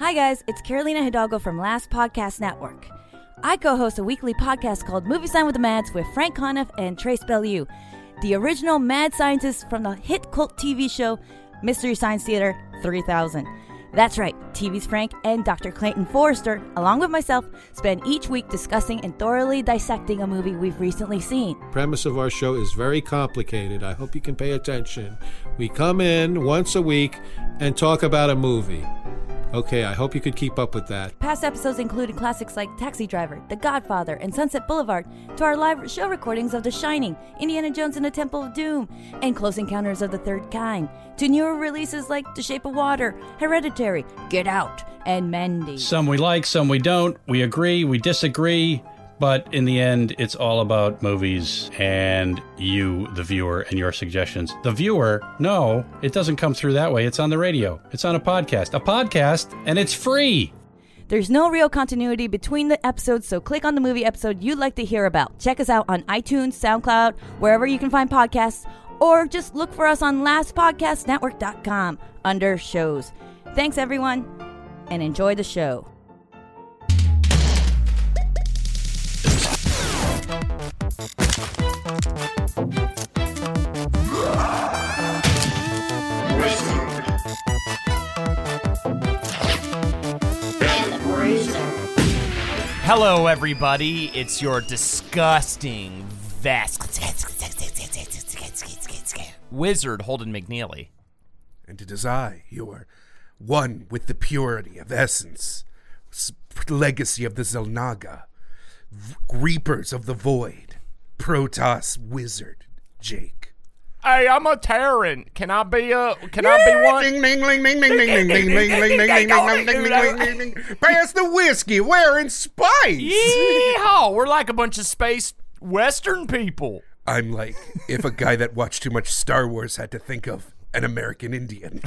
Hi, guys, it's Carolina Hidalgo from Last Podcast Network. I co host a weekly podcast called Movie Sign with the Mads with Frank Conniff and Trace Beaulieu, the original mad scientists from the hit cult TV show Mystery Science Theater 3000. That's right, TV's Frank and Dr. Clayton Forrester, along with myself, spend each week discussing and thoroughly dissecting a movie we've recently seen. premise of our show is very complicated. I hope you can pay attention. We come in once a week and talk about a movie. Okay, I hope you could keep up with that. Past episodes included classics like Taxi Driver, The Godfather, and Sunset Boulevard, to our live show recordings of The Shining, Indiana Jones and the Temple of Doom, and Close Encounters of the Third Kind, to newer releases like The Shape of Water, Hereditary, Get Out, and Mandy. Some we like, some we don't. We agree, we disagree. But in the end, it's all about movies and you, the viewer, and your suggestions. The viewer, no, it doesn't come through that way. It's on the radio, it's on a podcast. A podcast, and it's free. There's no real continuity between the episodes, so click on the movie episode you'd like to hear about. Check us out on iTunes, SoundCloud, wherever you can find podcasts, or just look for us on lastpodcastnetwork.com under shows. Thanks, everyone, and enjoy the show. Hello, everybody. It's your disgusting, vast wizard, Holden McNeely. and it is I, your one with the purity of essence, legacy of the Xel'Naga, reapers of the void, Protoss wizard, Jake. Hey, I'm a Terran. Can I be a? Can I be one? Ding ding ding ding ding ding ding ding ding ding ding ding ding ding ding ding ding. Pass the whiskey. We're in spice. Yeehaw! We're like a bunch of space Western people. I'm like if a guy that watched too much Star Wars had to think of an American Indian.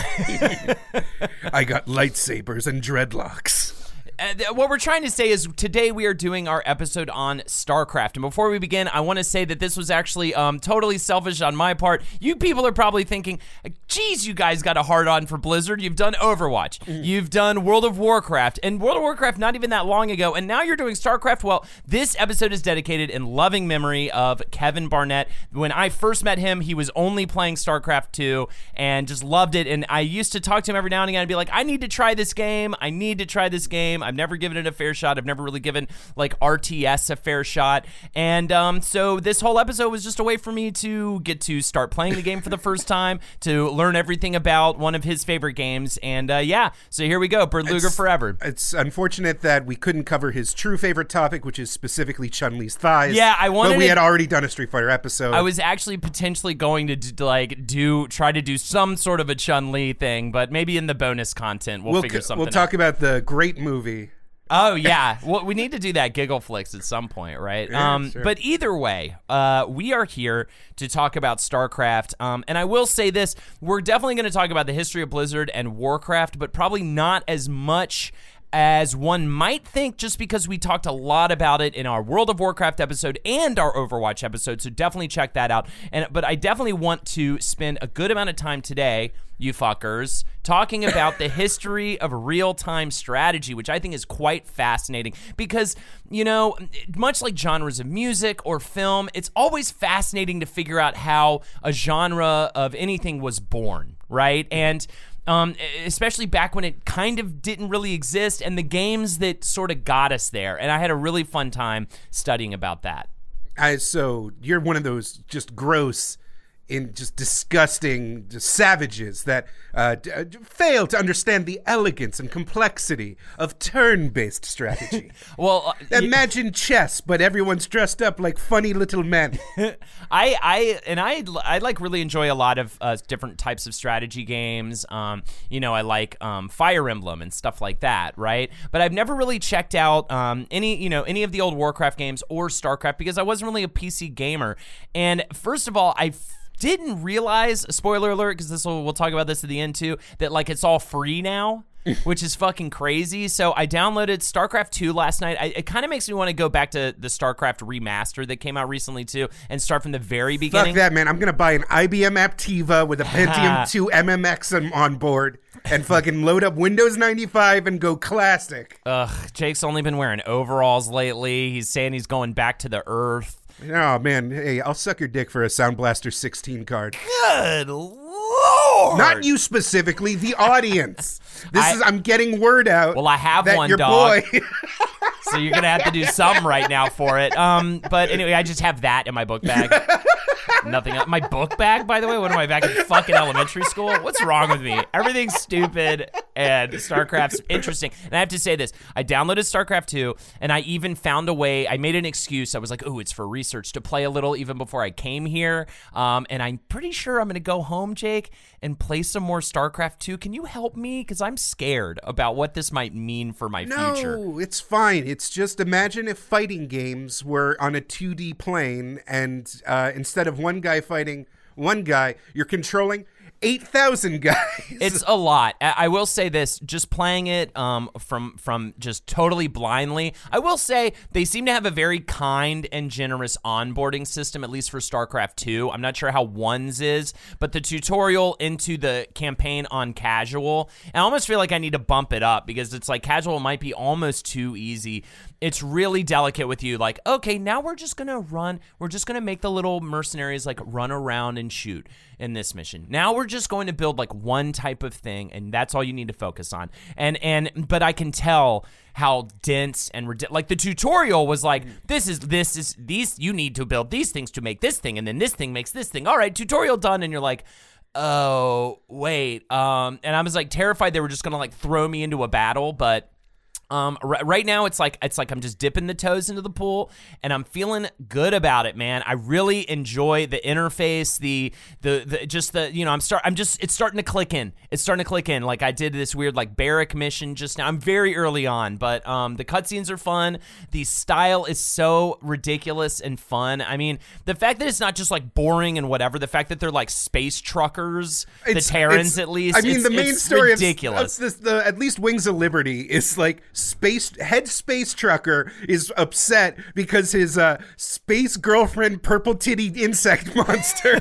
I got lightsabers and dreadlocks. Uh, th- what we're trying to say is today we are doing our episode on StarCraft. And before we begin, I want to say that this was actually um, totally selfish on my part. You people are probably thinking, geez, you guys got a hard on for Blizzard. You've done Overwatch, you've done World of Warcraft, and World of Warcraft not even that long ago. And now you're doing StarCraft. Well, this episode is dedicated in loving memory of Kevin Barnett. When I first met him, he was only playing StarCraft 2 and just loved it. And I used to talk to him every now and again and be like, I need to try this game. I need to try this game. I've never given it a fair shot. I've never really given like RTS a fair shot. And um, so this whole episode was just a way for me to get to start playing the game for the first time, to learn everything about one of his favorite games. And uh, yeah, so here we go. Bird Luger It's- forever. It's unfortunate that we couldn't cover his true favorite topic, which is specifically Chun Li's thighs. Yeah, I wanted But we had already done a Street Fighter episode. I was actually potentially going to d- like do try to do some sort of a Chun Li thing, but maybe in the bonus content we'll, We'll, figure something. we'll out. talk about the great movie. Oh yeah, well, we need to do that giggle flicks at some point, right? Yeah, um, sure. But either way, uh, we are here to talk about StarCraft. Um, and I will say this: we're definitely going to talk about the history of Blizzard and Warcraft, but probably not as much as one might think just because we talked a lot about it in our World of Warcraft episode and our Overwatch episode so definitely check that out and but I definitely want to spend a good amount of time today you fuckers talking about the history of real-time strategy which I think is quite fascinating because you know much like genres of music or film it's always fascinating to figure out how a genre of anything was born right? And um, especially back when it kind of didn't really exist, and the games that sort of got us there. And I had a really fun time studying about that. I, so you're one of those just gross in just disgusting just savages that uh, d- uh, fail to understand the elegance and complexity of turn-based strategy. Well, uh, y- Imagine chess, but everyone's dressed up like funny little men. I, I and I I like really enjoy a lot of uh, different types of strategy games. Um, you know, I like um, Fire Emblem and stuff like that, right? But I've never really checked out um, any you know any of the old Warcraft games or Starcraft because I wasn't really a PC gamer. And first of all, I didn't realize spoiler alert because this will we'll talk about this at the end too that like it's all free now which is fucking crazy so i downloaded starcraft 2 last night I, it kind of makes me want to go back to the starcraft remaster that came out recently too and start from the very beginning Fuck that, man. I'm going to buy an IBM Aptiva with a Pentium 2 MMX on board and fucking load up Windows 95 and go classic. Ugh, Jake's only been wearing overalls lately. He's saying he's going back to the earth. Oh, man. Hey, I'll suck your dick for a Sound Blaster 16 card. Good lord! Not you specifically, the audience. This I- is I'm getting word out. Well, I have that one, your dog. boy. So you're gonna have to do some right now for it. Um, but anyway, I just have that in my book bag. Nothing else. My book bag, by the way. What am I back in fucking elementary school? What's wrong with me? Everything's stupid, and StarCraft's interesting. And I have to say this: I downloaded StarCraft 2, and I even found a way. I made an excuse. I was like, "Oh, it's for research to play a little," even before I came here. Um, and I'm pretty sure I'm gonna go home, Jake, and play some more StarCraft 2. Can you help me? Because I'm scared about what this might mean for my future. No, it's fine. It's just imagine if fighting games were on a 2D plane and uh, instead of one guy fighting one guy, you're controlling 8,000 guys. It's a lot. I will say this: just playing it um, from from just totally blindly. I will say they seem to have a very kind and generous onboarding system, at least for StarCraft Two. I'm not sure how one's is, but the tutorial into the campaign on casual, I almost feel like I need to bump it up because it's like casual might be almost too easy. It's really delicate with you. Like, okay, now we're just gonna run. We're just gonna make the little mercenaries like run around and shoot in this mission. Now we're just going to build like one type of thing, and that's all you need to focus on. And and but I can tell how dense and ridic- like the tutorial was like this is this is these you need to build these things to make this thing, and then this thing makes this thing. All right, tutorial done, and you're like. Oh wait, um, and I was like terrified they were just gonna like throw me into a battle, but um, r- right now it's like it's like I'm just dipping the toes into the pool, and I'm feeling good about it, man. I really enjoy the interface, the the, the just the you know I'm start I'm just it's starting to click in. It's starting to click in. Like I did this weird like barrack mission just now. I'm very early on, but um, the cutscenes are fun. The style is so ridiculous and fun. I mean, the fact that it's not just like boring and whatever. The fact that they're like space truckers, It's- the Terrans at least. I mean, the main story of- ridiculous. Of, this, the at least Wings of Liberty is like space head space trucker is upset because his uh, space girlfriend purple titty insect monster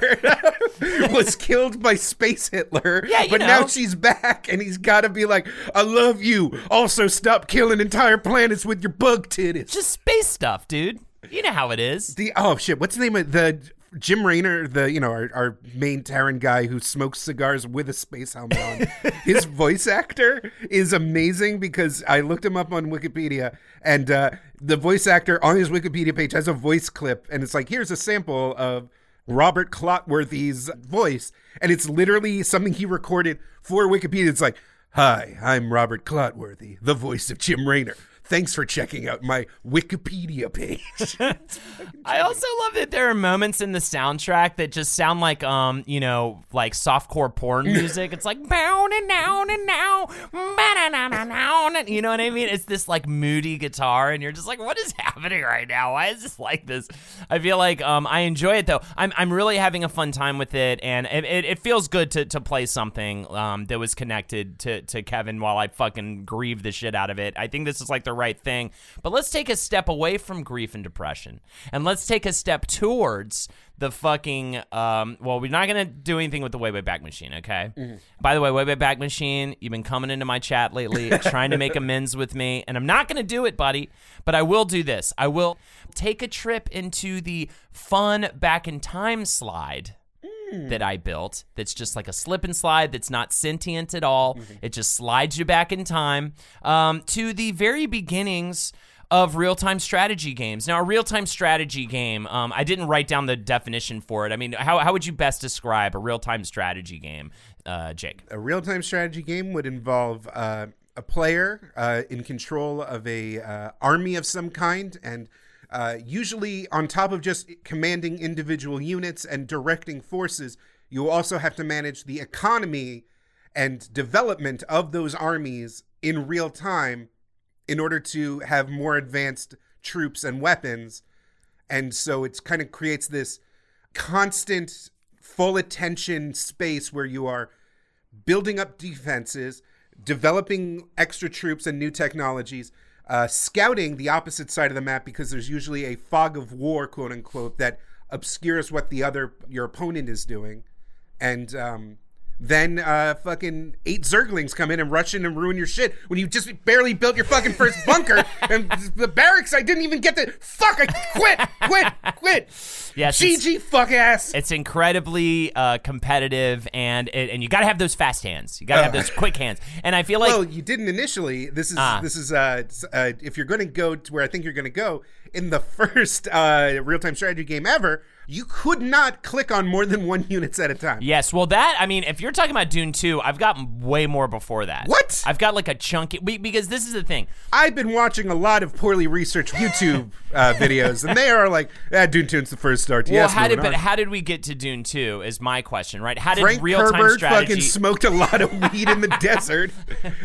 was killed by space Hitler. Yeah, you but know. now she's back, and he's got to be like, "I love you." Also, stop killing entire planets with your bug titties. just space stuff, dude. You know how it is. The oh shit, what's the name of the Jim Raynor, the you know our, our main Terran guy who smokes cigars with a space helmet on. His voice actor is amazing because I looked him up on Wikipedia, and uh, the voice actor on his Wikipedia page has a voice clip, and it's like here's a sample of Robert Clotworthy's voice, and it's literally something he recorded for Wikipedia. It's like, "Hi, I'm Robert Clotworthy, the voice of Jim Raynor." Thanks for checking out my Wikipedia page. I also love that there are moments in the soundtrack that just sound like um, you know, like softcore porn music. It's like bow and down and now, you know what I mean? It's this like moody guitar, and you're just like, what is happening right now? Why is this like this? I feel like um, I enjoy it though. I'm I'm really having a fun time with it, and it, it, it feels good to to play something um that was connected to to Kevin while I fucking grieve the shit out of it. I think this is like the right thing. But let's take a step away from grief and depression, and let's take a step towards the fucking um well we're not gonna do anything with the way way back machine okay? By the way way way back machine you've been coming into my chat lately trying to make amends with me and i'm not gonna do it buddy but i will do this. I will take a trip into the fun back in time slide that I built that's just like a slip and slide that's not sentient at all. It just slides you back in time um, to the very beginnings of real time strategy games. Now, a real time strategy game, um, I didn't write down the definition for it. I mean, how, how would you best describe a real time strategy game, uh, Jake? A real time strategy game would involve uh, a player uh, in control of a uh, army of some kind and uh, usually on top of just commanding individual units and directing forces you also have to manage the economy and development of those armies in real time in order to have more advanced troops and weapons. And so it kind of creates this constant full attention space where you are building up defenses, developing extra troops and new technologies, uh, scouting the opposite side of the map because there's usually a fog of war, quote unquote, that obscures what the other your opponent is doing, and um, then uh, fucking eight zerglings come in and rush in and ruin your shit when you just barely built your fucking first bunker and the barracks. I didn't even get to fuck. I quit, quit, quit. Yes, GG fuck ass. It's incredibly uh, competitive, and and you got to have those fast hands. You got to have those quick hands. And I feel like well, you didn't initially. This is Ah. this is uh, uh if you're going to go to where I think you're going to go in the first uh real time strategy game ever, you could not click on more than one units at a time. Yes, well, that I mean, if you're talking about Dune 2, I've got way more before that. What? I've got like a chunky be- because this is the thing. I've been watching a lot of poorly researched YouTube uh, videos, and they are like, ah, Dune 2's the first RTS. well, how did moving but how did we get to Dune 2 is my question, right? How did Frank real time Herbert strategy fucking smoked a lot of weed in the desert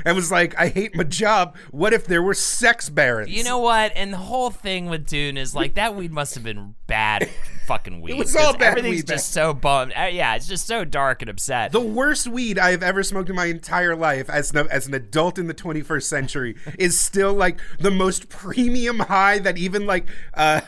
and was like, I hate my job. What if there were sex barons? You know what? And the whole thing with Dune is like that weed must have been bad fucking weed. It was all bad Everything's weed, just so bummed. Uh, yeah, it's just so dark and upset. The worst weed I have ever smoked in my entire life as an, as an adult in the 21st century is still like the most premium high that even like uh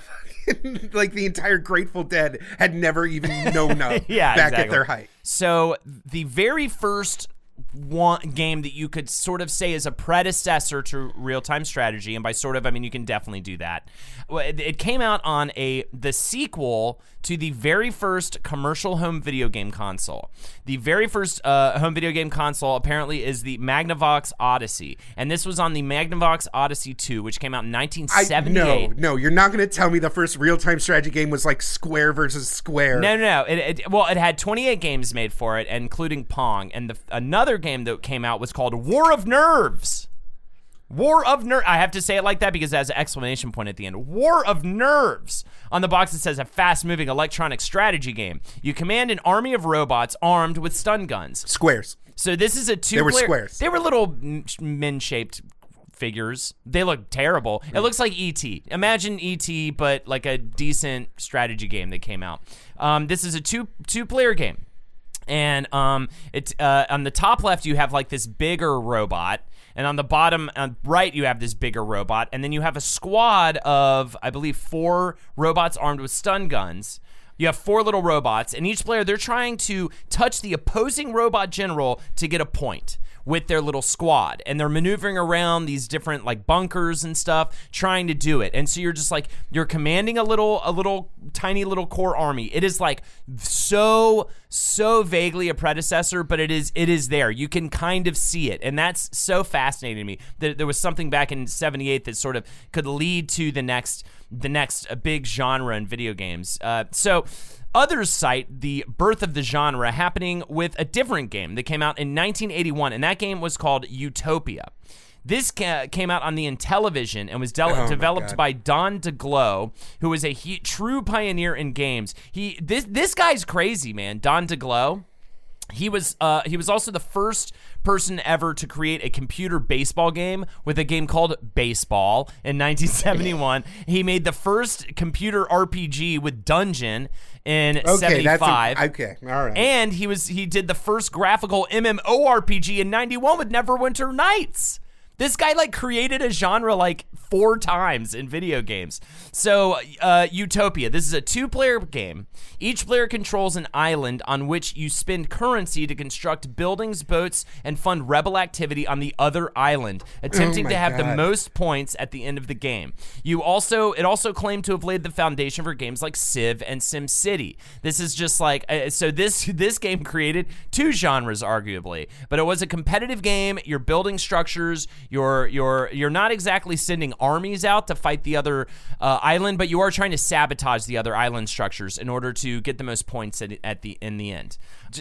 like the entire Grateful Dead had never even known of yeah, back exactly. at their height. So the very first one game that you could sort of say is a predecessor to real-time strategy, and by sort of I mean you can definitely do that. It came out on a the sequel to the very first commercial home video game console. The very first uh, home video game console apparently is the Magnavox Odyssey, and this was on the Magnavox Odyssey 2, which came out in I, 1978. no, no, you're not going to tell me the first real time strategy game was like Square versus Square. No, no, no. It, it, well, it had 28 games made for it, including Pong. And the another game that came out was called War of Nerves. War of Nerves. I have to say it like that because it has an exclamation point at the end. War of Nerves. On the box, it says a fast moving electronic strategy game. You command an army of robots armed with stun guns. Squares. So this is a two. They were player- squares. They were little men shaped figures. They look terrible. It looks like ET. Imagine ET, but like a decent strategy game that came out. Um, this is a two two player game. And um, it's uh, on the top left you have like this bigger robot, and on the bottom uh, right you have this bigger robot, and then you have a squad of I believe four robots armed with stun guns. You have four little robots, and each player they're trying to touch the opposing robot general to get a point with their little squad. And they're maneuvering around these different like bunkers and stuff trying to do it. And so you're just like you're commanding a little a little tiny little core army. It is like so so vaguely a predecessor but it is it is there. You can kind of see it. And that's so fascinating to me that there was something back in 78 that sort of could lead to the next the next uh, big genre in video games. Uh, so Others cite the birth of the genre happening with a different game that came out in 1981, and that game was called Utopia. This ca- came out on the Intellivision and was de- Oh developed by Don Daglow, who is a he- true pioneer in games. He this this guy's crazy, man. Don Daglow. He was uh, he was also the first person ever to create a computer baseball game with a game called Baseball in 1971. he made the first computer RPG with Dungeon in Okay, that's 75. a, okay. All right. and he was he did the first graphical MMORPG in 91 with Neverwinter Nights. This guy like created a genre like four times in video games. So, uh, Utopia. This is a two-player game. Each player controls an island on which you spend currency to construct buildings, boats, and fund rebel activity on the other island, attempting Oh to have the most points at the end of the game. You also it also claimed to have laid the foundation for games like Civ and Sim City. This is just like uh, so this this game created two genres arguably, but it was a competitive game. You're building structures. You're you're you're not exactly sending armies out to fight the other uh, island, but you are trying to sabotage the other island structures in order to get the most points at, at the in the end.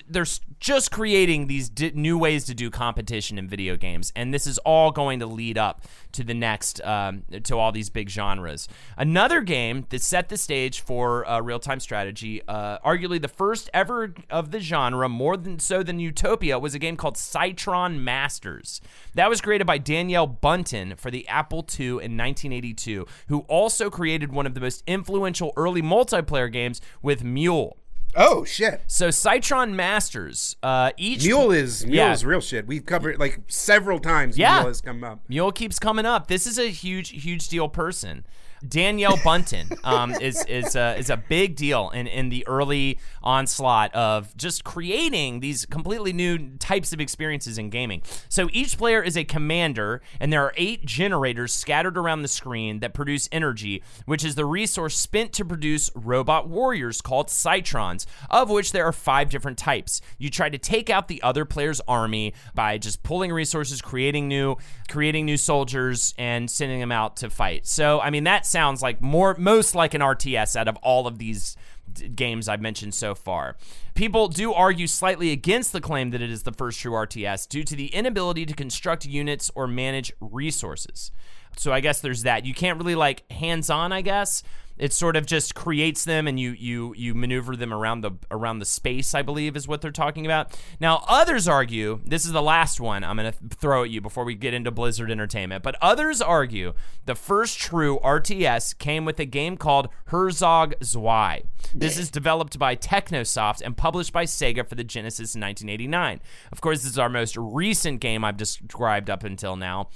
They're just creating these new ways to do competition in video games, and this is all going to lead up to the next um, to all these big genres. Another game that set the stage for uh, real time strategy, uh, arguably the first ever of the genre, more than so than Utopia, was a game called Cytron Masters. That was created by Danielle Bunten for the Apple II in 1982, who also created one of the most influential early multiplayer games with Mule. Oh shit. So Cytron Masters, uh, each Mule is Mule Yeah. is real shit. We've covered like several times. Yeah. Mule has come up. Mule keeps coming up. This is a huge, huge deal person. Danielle Bunten um, is is a, is a big deal in, in the early onslaught of just creating these completely new types of experiences in gaming. So each player is a commander, and there are eight generators scattered around the screen that produce energy, which is the resource spent to produce robot warriors called Cytrons, of which there are five different types. You try to take out the other player's army by just pulling resources, creating new, creating new soldiers, and sending them out to fight. So, I mean, that sounds like more, most like an RTS out of all of these d- games I've mentioned so far. People do argue slightly against the claim that it is the first true RTS due to the inability to construct units or manage resources. So I guess there's that. You can't really like hands-on, I guess. It sort of just creates them and you you you maneuver them around the around the space, I believe is what they're talking about. Now, others argue, this is the last one I'm going to throw at you before we get into Blizzard Entertainment, but others argue the first true RTS came with a game called Herzog Zwei. This is developed by Technosoft and published by Sega for the Genesis in 1989. Of course, this is our most recent game I've described up until now.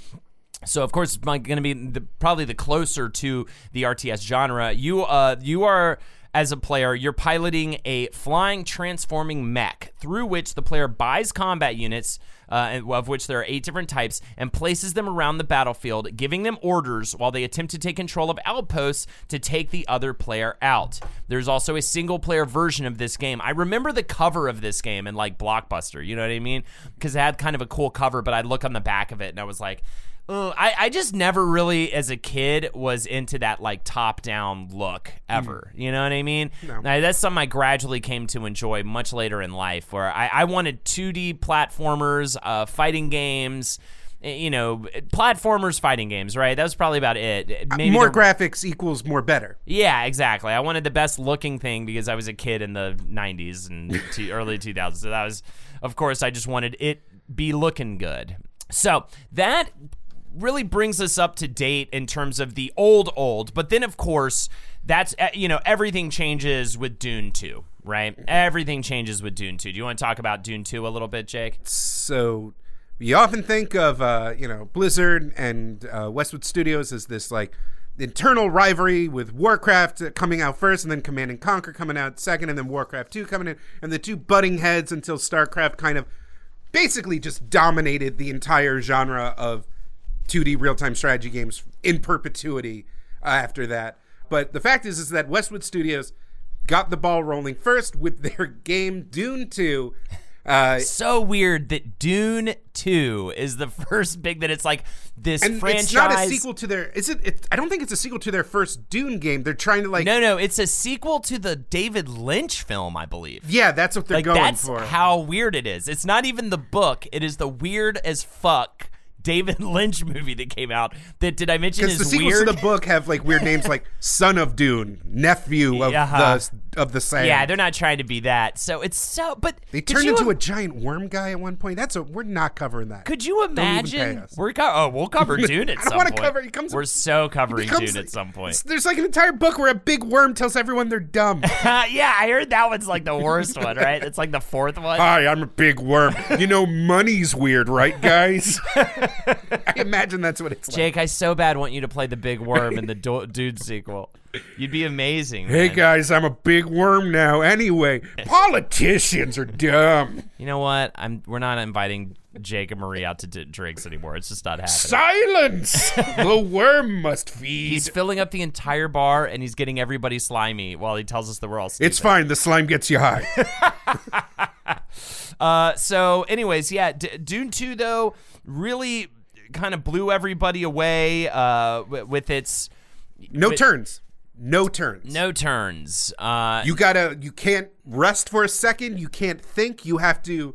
So of course it's going to be the, probably the closer to the RTS genre. You uh you are as a player, you're piloting a flying transforming mech through which the player buys combat units, uh, of which there are eight different types, and places them around the battlefield, giving them orders while they attempt to take control of outposts to take the other player out. There's also a single player version of this game. I remember the cover of this game in like Blockbuster, you know what I mean? Because it had kind of a cool cover, but I'd look on the back of it and I was like, uh, I, I just never really, as a kid, was into that like top down look ever. You know what I mean? Now, that's something I gradually came to enjoy much later in life, where I, I wanted 2D platformers, uh, fighting games, eh, you know, platformers, fighting games, right? That was probably about it. Maybe more there- graphics equals more better. yeah, exactly. I wanted the best looking thing because I was a kid in the 90s and t- early 2000s. So that was, of course, I just wanted it be looking good. So that really brings us up to date in terms of the old old. But then, of course, that's uh, you know everything changes with Dune 2, right? Everything changes with Dune 2. Do you want to talk about Dune 2 a little bit, Jake? So you often think of uh, you know Blizzard and uh, Westwood Studios as this like internal rivalry with Warcraft coming out first, and then Command and Conquer coming out second, and then Warcraft Two coming in, and the two butting heads until StarCraft kind of basically just dominated the entire genre of 2D real-time strategy games in perpetuity uh, after that. But the fact is, is that Westwood Studios got the ball rolling first with their game Dune 2. Uh, So weird that Dune 2 is the first big that it's like this and franchise. it's not a sequel to their. Is it, it? I don't think it's a sequel to their first Dune game. They're trying to like. No, no, it's a sequel to the David Lynch film, I believe. Yeah, that's what they're like going that's for. That's how weird it is. It's not even the book; it is the weird as fuck David Lynch movie that came out. That did I mention because is the sequels weird? to the book have like weird names like Son of Dune, nephew of Uh-huh. the of the sand. yeah, they're not trying to be that. So it's so. But They turned into a giant worm guy at one point. That's a we're not covering that. Could you imagine? We're co- oh, we'll cover Dune at I some point. cover- it comes- We're so covering becomes- Dune at some point. There's like an entire book where a big worm tells everyone they're dumb. yeah, I heard that one's like the worst one, right? It's like the fourth one. Hi, I'm a big worm. You know, money's weird, right, guys? I imagine that's what it's like. Jake, I so bad want you to play the big worm in the do- Dude sequel. You'd be amazing. Hey man. guys, I'm a big worm now. Anyway, politicians are dumb. You know what? I'm. We're not inviting Jake and Marie out to d- drinks anymore. It's just not happening. Silence! the worm must feed. He's filling up the entire bar and he's getting everybody slimy while he tells us that we're all. Stupid. It's fine. The slime gets you high. Uh, so, anyways, yeah, D- Dune 2, though, really kind of blew everybody away uh, w- with its No But- turns. No turns. no turns. Uh, You gotta. You can't rest for a second. You can't think. You have to.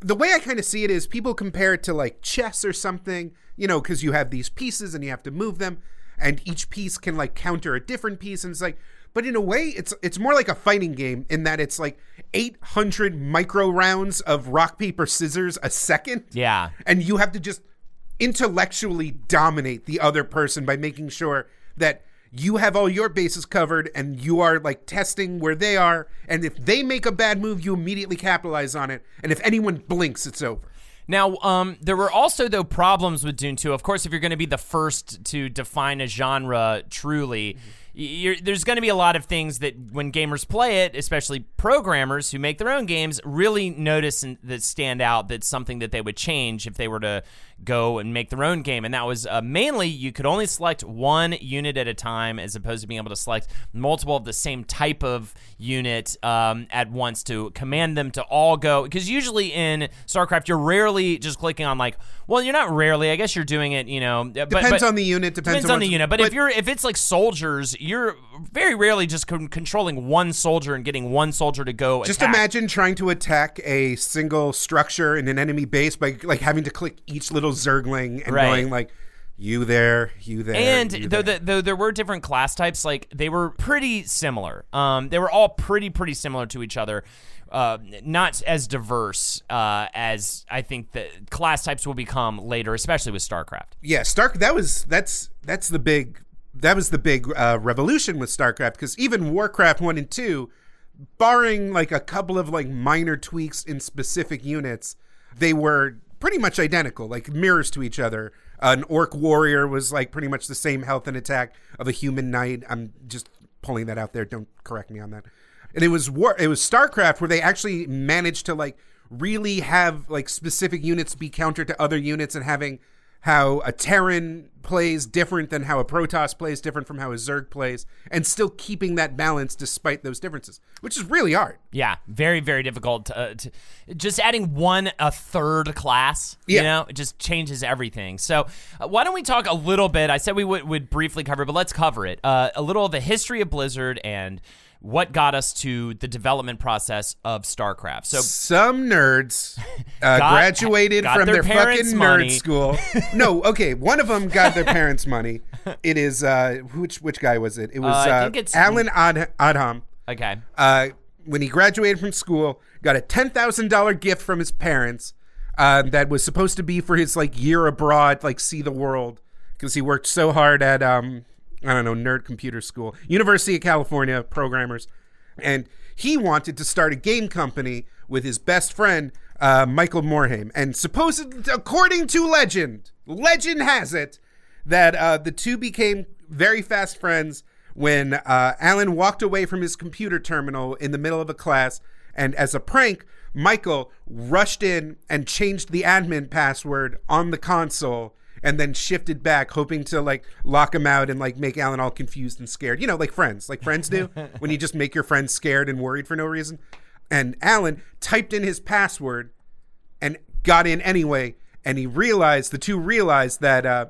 The way I kind of see it is people compare it to like chess or something. You know, because you have these pieces and you have to move them, and each piece can like counter a different piece, and it's like. But in a way, it's it's more like a fighting game in that it's like 800 micro rounds of rock paper scissors a second. yeah. and you have to just intellectually dominate the other person by making sure that you have all your bases covered and you are like testing where they are and if they make a bad move you immediately capitalize on it and if anyone blinks it's over Now, um, there were also though problems with Dune 2. Of course, if you're going to be the first to define a genre truly, you're, there's going to be a lot of things that when gamers play it, especially programmers who make their own games, really notice and that stand out. That's something that they would change if they were to go and make their own game. And that was uh, mainly you could only select one unit at a time, as opposed to being able to select multiple of the same type of unit um, at once to command them to all go. Because usually in StarCraft, you're rarely just clicking on like, well, you're not rarely. I guess you're doing it. You know, but- depends but- on the unit depends, Depends on the what's- unit, but, if you're if it's like soldiers, you're very rarely just con- controlling one soldier and getting one soldier to go. just attack. imagine trying to attack a single structure in an enemy base by like having to click each little zergling and Right. going like you there you there And you though, there. the, though there were different class types, like they were pretty similar. Um, they were all pretty pretty similar to each other. Uh, not as diverse uh, as I think the class types will become later, especially with StarCraft. yeah stark that was that's that's the big that was the big uh, revolution with starcraft because even warcraft 1 and 2 barring like a couple of like minor tweaks in specific units they were pretty much identical like mirrors to each other. An orc warrior was like pretty much the same health and attack of a human knight. I'm just pulling that out there. Don't correct me on that. And it was war it was starcraft where they actually managed to like really have like specific units be counter to other units and having how a Terran plays different than how a Protoss plays different from how a Zerg plays and still keeping that balance despite those differences which is really hard Yeah, very very difficult. To, uh, to, just adding one a third class, you Yeah. know, it just changes everything. So uh, why don't we talk a little bit? I said we would, would briefly cover, but let's cover it. Uh, a little of the history of Blizzard and what got us to the development process of StarCraft. So some nerds uh, Got- graduated got from their their, fucking money. nerd school. no, okay, one of them got their parents' money. It is uh, which which guy was it? It was Uh, I uh, think it's- Allen Ad- Adham. okay, Uh, when he graduated from school, got a ten thousand dollar gift from his parents uh, that was supposed to be for his like year abroad, like see the world, because he worked so hard at um, I don't know, nerd computer school, University of California programmers, and he wanted to start a game company with his best friend uh, Michael Morhaime, and supposedly, according to legend, legend has it that uh, the two became very fast friends when uh, Allen walked away from his computer terminal in the middle of a class, and as a prank, Michael rushed in and changed the admin password on the console and then shifted back, hoping to like lock him out and like make Allen all confused and scared. You know, like friends, like friends do when you just make your friends scared and worried for no reason. And Allen typed in his password and got in anyway. And he realized the two realized that uh,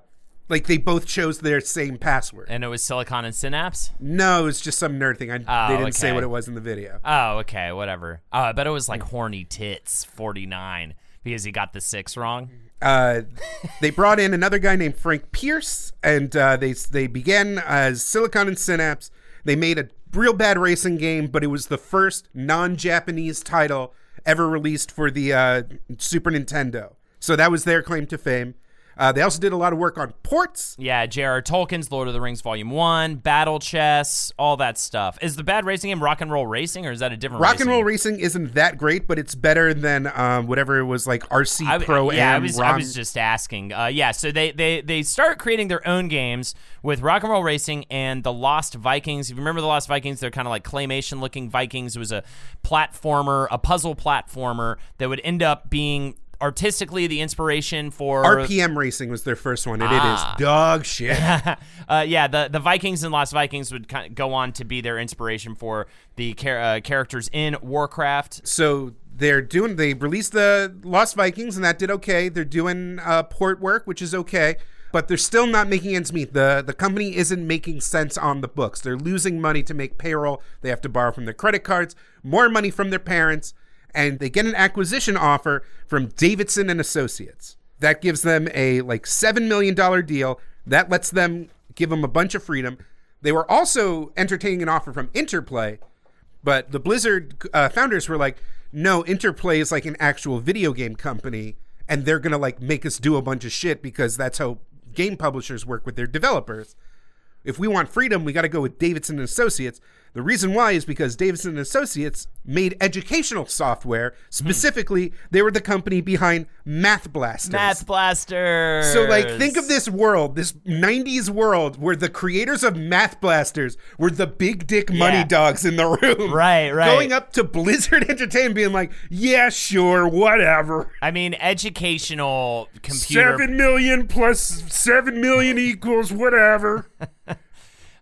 like they both chose their same password. and it was Silicon and Synapse. No, it's just some nerd thing. I, Oh, they didn't say what it was in the video. Oh, okay, whatever. Oh, I bet it was like horny tits forty nine because he got the six wrong. Uh, they brought in another guy named Frank Pearce, and uh, they they began as Silicon and Synapse. They made a real bad racing game, but it was the first non-Japanese title ever released for the uh, Super Nintendo. So that was their claim to fame. Uh, they also did a lot of work on ports. Yeah, J.R. Tolkien's Lord of the Rings Volume 1, Battle Chess, all that stuff. Is the bad racing game Rock and Roll Racing, or is that a different Rock and roll game? racing isn't that great, but it's better than um, whatever it was like RC I, Pro yeah, I was, I was just asking. Uh, yeah, so they, they they start creating their own games with Rock and Roll Racing and the Lost Vikings. If you remember the Lost Vikings, they're kind of like claymation looking Vikings. It was a platformer, a puzzle platformer that would end up being artistically the inspiration for RPM Racing was their first one, and Ah. it is dog shit. uh, yeah, the the Vikings and Lost Vikings would kind of go on to be their inspiration for the char- uh, characters in Warcraft. so they're doing they released the Lost Vikings and that did okay. They're doing uh, port work, which is okay, but they're still not making ends meet. the The company isn't making sense on the books. They're losing money to make payroll. They have to borrow from their credit cards, more money from their parents, and they get an acquisition offer from Davidson and Associates. That gives them a like seven million dollar deal. That lets them give them a bunch of freedom. They were also entertaining an offer from Interplay, but the Blizzard uh, founders were like, no, Interplay is like an actual video game company, and they're gonna like make us do a bunch of shit because that's how game publishers work with their developers. If we want freedom, we got to go with Davidson and Associates. The reason why is because Davidson Associates made educational software. Hmm. Specifically, they were the company behind Math Blasters. Math Blaster. So, like, think of this world, this 90s world where the creators of Math Blasters were the big dick money Yeah. dogs in the room. Right, right. Going up to Blizzard Entertainment being like, yeah, sure, whatever. I mean, educational computer. Seven million plus seven million equals whatever.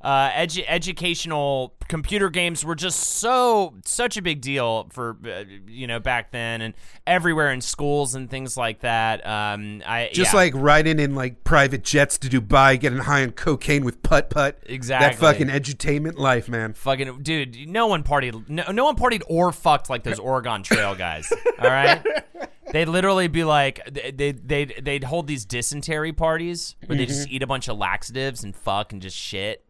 uh, edu- educational computer games were just so such a big deal for uh, you know back then and everywhere in schools and things like that. Um, I Just yeah. like riding in like private jets to Dubai, getting high on cocaine with putt putt. Exactly. That fucking edutainment life, man. fucking dude. No one partied. No, no one partied or fucked like those Oregon Trail guys. all right. They'd literally be like, they they they'd, they'd hold these dysentery parties where they Mm-hmm. just eat a bunch of laxatives and fuck and just shit.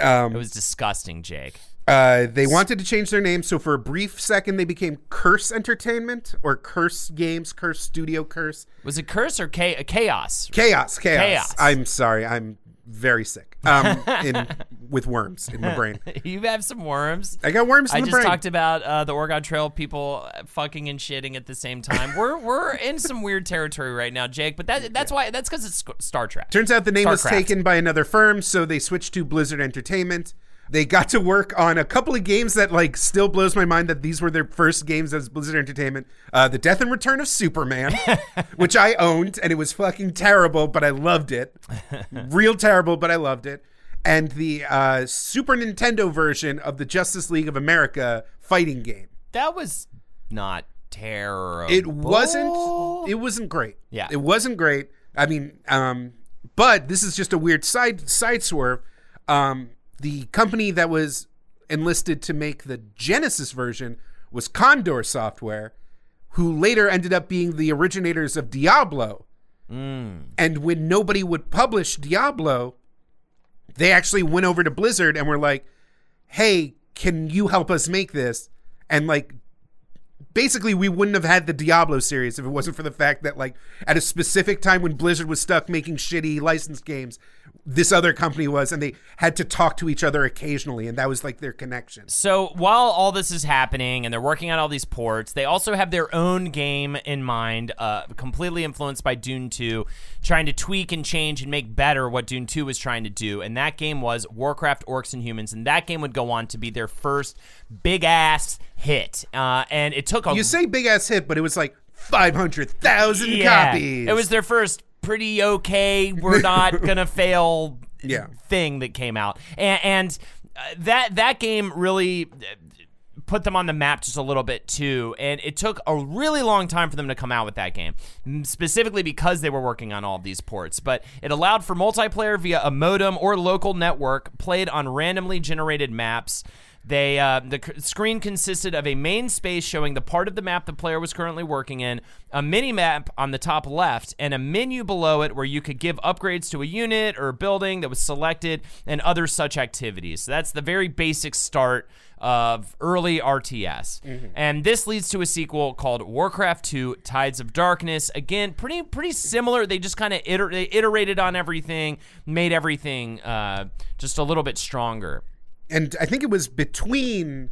Um, It was disgusting, Jake. Uh, they wanted to change their name, so for a brief second they became Curse Entertainment or Curse Games, Curse Studio, Curse Was it curse or cha- chaos? Chaos, Chaos. Chaos. I'm sorry, I'm very sick. Um, in with worms in my brain. you have some worms. I got worms in I just brain. talked about uh, the Oregon Trail people fucking and shitting at the same time. we're we're in some weird territory right now, Jake. But that that's why that's because it's Star Trek. Turns out the name was taken by another firm, so they switched to Blizzard Entertainment. They got to work on a couple of games that like still blows my mind that these were their first games as Blizzard Entertainment. Uh, the Death and Return of Superman, which I owned, and it was fucking terrible, but I loved it. Real terrible, but I loved it. And the uh, Super Nintendo version of the Justice League of America fighting game. That was not terrible. It wasn't. It wasn't great. Yeah. it wasn't great. I mean, um, but this is just a weird side side swerve. Um, the company that was enlisted to make the Genesis version was Condor Software, who later ended up being the originators of Diablo. Hmm. And when nobody would publish Diablo, they actually went over to Blizzard and were like, "Hey, can you help us make this?" And like basically we wouldn't have had the Diablo series if it wasn't for the fact that like at a specific time when Blizzard was stuck making shitty licensed games, this other company was and they had to talk to each other occasionally and that was like their connection. So while all this is happening and they're working on all these ports, they also have their own game in mind, uh, completely influenced by Dune 2, trying to tweak and change and make better what Dune 2 was trying to do. And that game was Warcraft Orcs and Humans. And that game would go on to be their first big ass hit. Uh, and it took a You say big ass hit, but it was like 500,000 Yeah. copies. It was their first pretty okay, we're not gonna fail Yeah. thing that came out, and, and uh, that that game really uh, put them on the map just a little bit too. And it took a really long time for them to come out with that game, specifically because they were working on all of these ports. But it allowed for multiplayer via a modem or local network, played on randomly generated maps. They uh, the c- screen consisted of a main space showing the part of the map the player was currently working in, a mini map on the top left, and a menu below it where you could give upgrades to a unit or a building that was selected, and other such activities. So that's the very basic start of early RTS. And this leads to a sequel called Warcraft 2 Tides of Darkness. Again, pretty pretty similar. They just kind of iter- iterated on everything, made everything uh, just a little bit stronger. And I think it was between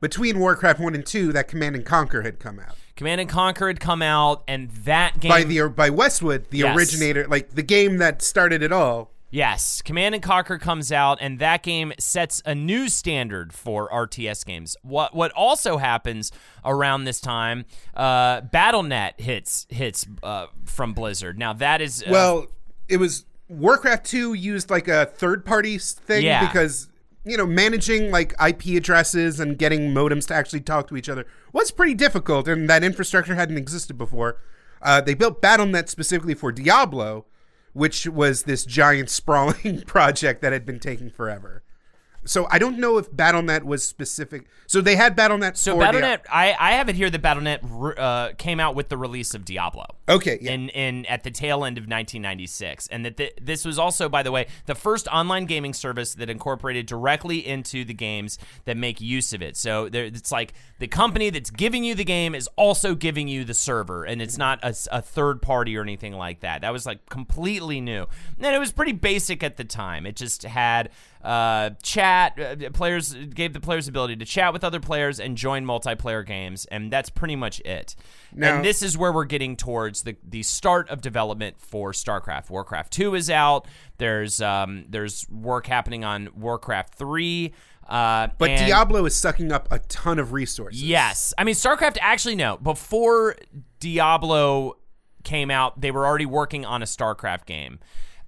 between Warcraft 1 and 2 that Command and Conquer had come out. Command and Conquer had come out, and that game By the by Westwood, the Yes. originator, like the game that started it all. Yes, Command and Conquer comes out, and that game sets a new standard for RTS games. What what also happens around this time? Uh, BattleNet hits hits uh, from Blizzard. Now that is uh, Well, it was Warcraft 2 used like a third party thing Yeah. because you know, managing like IP addresses and getting modems to actually talk to each other was pretty difficult, and that infrastructure hadn't existed before. Uh, they built BattleNet specifically for Diablo, which was this giant sprawling project that had been taking forever. So I don't know if BattleNet was specific. So they had BattleNet. so BattleNet. I I have it here that BattleNet uh, came out with the release of Diablo. Okay, yeah. in in at the tail end of 1996, and that th- this was also, by the way, the first online gaming service that incorporated directly into the games that make use of it. So there, it's like the company that's giving you the game is also giving you the server, and it's not a third party or anything like that. That was like completely new, and it was pretty basic at the time. It just had uh, chat. Uh, players gave the players ability to chat with other players and join multiplayer games, and that's pretty much it. Now- and this is where we're getting towards the the start of development for StarCraft. Warcraft Two is out. There's um there's work happening on Warcraft Three. Uh, but and- Diablo is sucking up a ton of resources. Yes. I mean, StarCraft actually, no. Before Diablo came out, they were already working on a StarCraft game.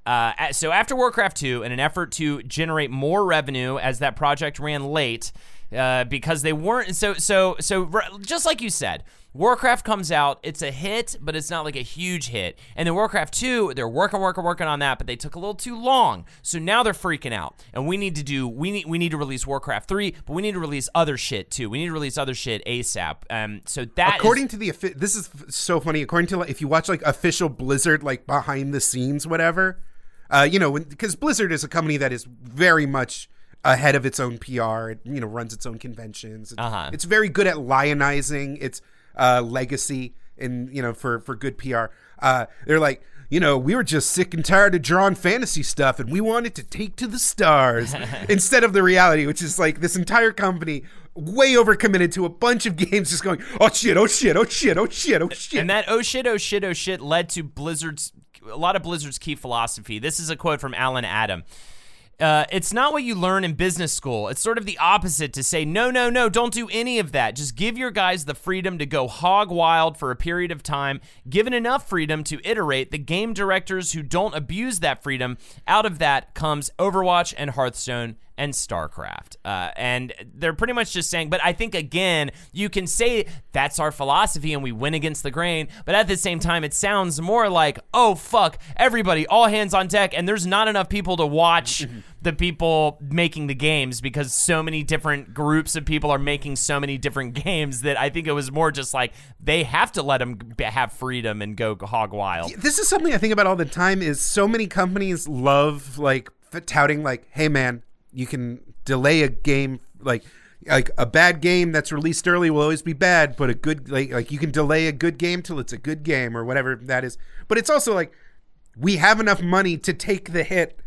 Uh, so after Warcraft 2, in an effort to generate more revenue as that project ran late, uh, because they weren't so so so just like you said, Warcraft comes out, it's a hit, but it's not like a huge hit. And then Warcraft 2, they're working, working, working on that, but they took a little too long. So now they're freaking out. And we need to do we need we need to release Warcraft 3, but we need to release other shit too. We need to release other shit ASAP. Um so that according is- to the this is so funny according to like, if you watch like official blizzard like behind the scenes whatever uh you know because blizzard is a company that is very much ahead of its own pr it you know runs its own conventions it's, Uh-huh. it's very good at lionizing its uh legacy and you know for for good pr uh they're like you know, we were just sick and tired of drawing fantasy stuff and we wanted to take to the stars instead of the reality, which is like this entire company way overcommitted to a bunch of games just going, oh shit, oh shit, oh shit, oh shit, oh shit. And that oh shit, oh shit, oh shit led to Blizzard's a lot of Blizzard's key philosophy. This is a quote from Allen Adham. Uh, it's not what you learn in business school. It's sort of the opposite to say, no, no, no, don't do any of that. Just give your guys the freedom to go hog wild for a period of time. Given enough freedom to iterate, the game directors who don't abuse that freedom, out of that comes Overwatch and Hearthstone and StarCraft. Uh, and they're pretty much just saying, but I think again, you can say that's our philosophy and we win against the grain, but at the same time, it sounds more like, oh fuck, everybody, all hands on deck, and there's not enough people to watch the people making the games because so many different groups of people are making so many different games that I think it was more just like they have to let them have freedom and go hog wild. this is something I think about all the time is so many companies love like touting like, hey man, you can delay a game like like a bad game that's released early will always be bad, but a good like like you can delay a good game till it's a good game or whatever that is. But it's also like we have enough money to take the hit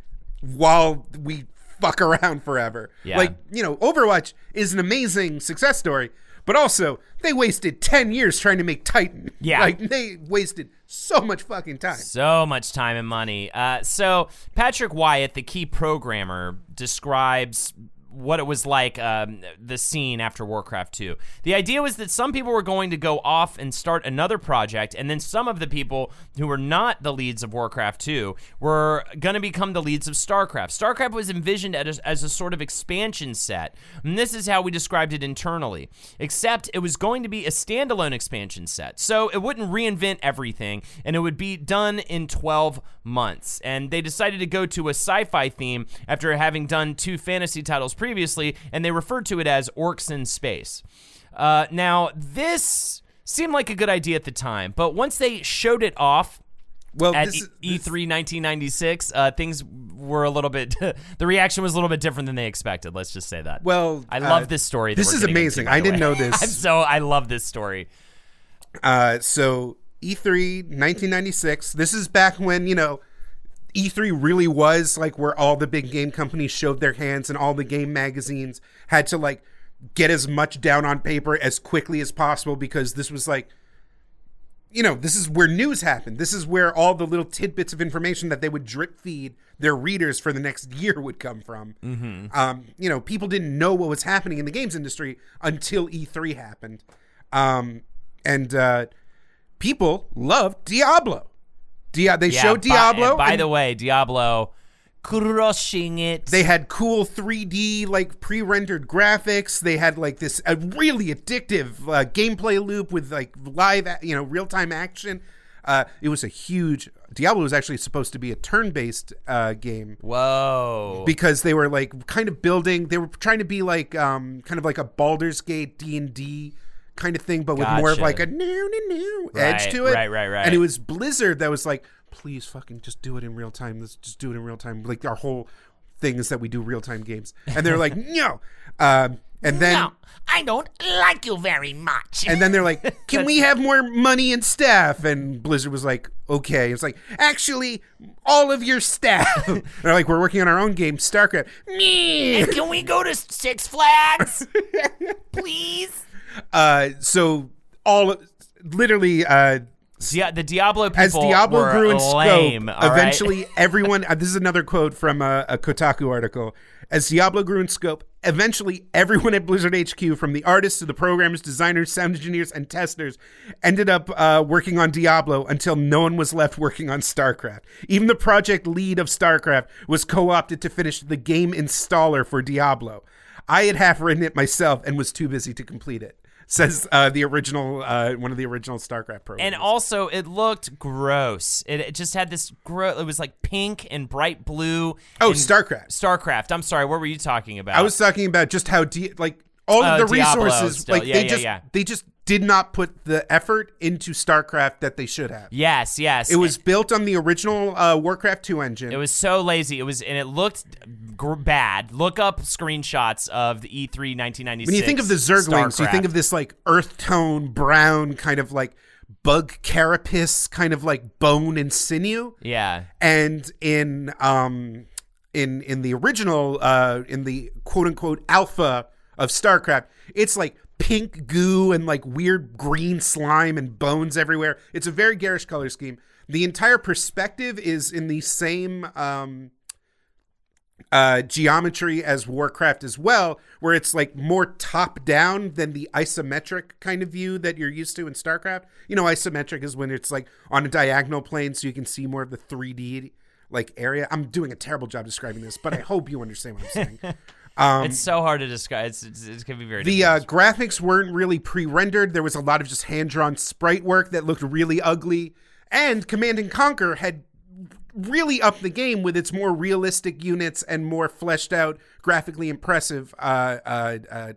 while we fuck around forever. Yeah. Like, you know, Overwatch is an amazing success story, but also they wasted 10 years trying to make Titan. Yeah. Like they wasted so much fucking time. So much time and money. Uh, so Patrick Wyatt, the key programmer, describes what it was like um, the scene after Warcraft 2. The idea was that some people were going to go off and start another project, and then some of the people who were not the leads of Warcraft 2 were going to become the leads of StarCraft. StarCraft was envisioned as, as a sort of expansion set, and this is how we described it internally. Except it was going to be a standalone expansion set, so it wouldn't reinvent everything, and it would be done in 12 months. And they decided to go to a sci fi theme after having done two fantasy titles previously, and they referred to it as Orcs in Space. Uh, now, this seemed like a good idea at the time, but once they showed it off, Well, at this E- is- E3 1996, uh, things were a little bit. the reaction was a little bit different than they expected. Let's just say that. Well, I uh, love this story. this is getting into, amazing. I didn't know this. I'm so I love this story. Uh, so E3 1996. This is back when you know E3 really was like where all the big game companies showed their hands and all the game magazines had to like get as much down on paper as quickly as possible because this was like you know this is where news happened. This is where all the little tidbits of information that they would drip feed their readers for the next year would come from. Mm-hmm. um, you know people didn't know what was happening in the games industry until e3 happened. Um, and uh, people loved diablo Dia- they Yeah, showed Diablo. and By, the way, Diablo crushing it. they had cool 3D like pre-rendered graphics. They had like this a really addictive uh, gameplay loop with like live, you know, real-time action. Uh, it was a huge. Diablo was actually supposed to be a turn-based uh, game Whoa. because they were like kind of building. They were trying to be like um, kind of like a Baldur's Gate D and D kind of thing, but with more of like a new new new edge to it. right, right, right. And it was Blizzard that was like, please fucking just do it in real time. Let's just do it in real time. Like our whole thing is that we do real time games, and they're like, no. Um, and then no, I don't like you very much. and then they're like, "Can we have more money and staff?" And Blizzard was like, "Okay." It's like, "Actually, all of your staff." they're like, "We're working on our own game, StarCraft." Me. Can we go to Six Flags, please? Uh, so all literally, uh, Dia- the Diablo people as Diablo grew in lame, scope, all right? eventually everyone. Uh, this is another quote from a, a Kotaku article. As Diablo grew in scope, eventually everyone at Blizzard HQ, from the artists to the programmers, designers, sound engineers, and testers, ended up uh, working on Diablo until no one was left working on StarCraft. Even the project lead of StarCraft was co-opted to finish the game installer for Diablo. I had half written it myself and was too busy to complete it. Says uh, the original, uh, one of the original StarCraft programs. And also, it looked gross. It, it just had this gross. It was like pink and bright blue. Oh, StarCraft. StarCraft. I'm sorry. What were you talking about? I was talking about just how di- like all of Oh, the Diablo resources still. like Yeah, they yeah, just yeah. they just did not put the effort into StarCraft that they should have. Yes, yes. It was built on the original uh, Warcraft 2 engine. It was so lazy. It was, and it looked gr- bad. Look up screenshots of the E E3 1996. when you think of the Zerglings, you think of this like earth tone brown kind of like bug carapace kind of like bone and sinew. Yeah. And in um in in the original uh in the quote unquote alpha of StarCraft, it's like pink goo and like weird green slime and bones everywhere. It's a very garish color scheme. The entire perspective is in the same um uh geometry as Warcraft as well, where it's like more top down than the isometric kind of view that you're used to in StarCraft. You know, isometric is when it's like on a diagonal plane so you can see more of the 3D like area. I'm doing a terrible job describing this, but I hope you understand what I'm saying. Um, it's so hard to describe. It's, it's, it's gonna be very. the uh, graphics weren't really pre-rendered. There was a lot of just hand-drawn sprite work that looked really ugly. And Command and Conquer had really upped the game with its more realistic units and more fleshed out, graphically impressive, uh, uh, uh,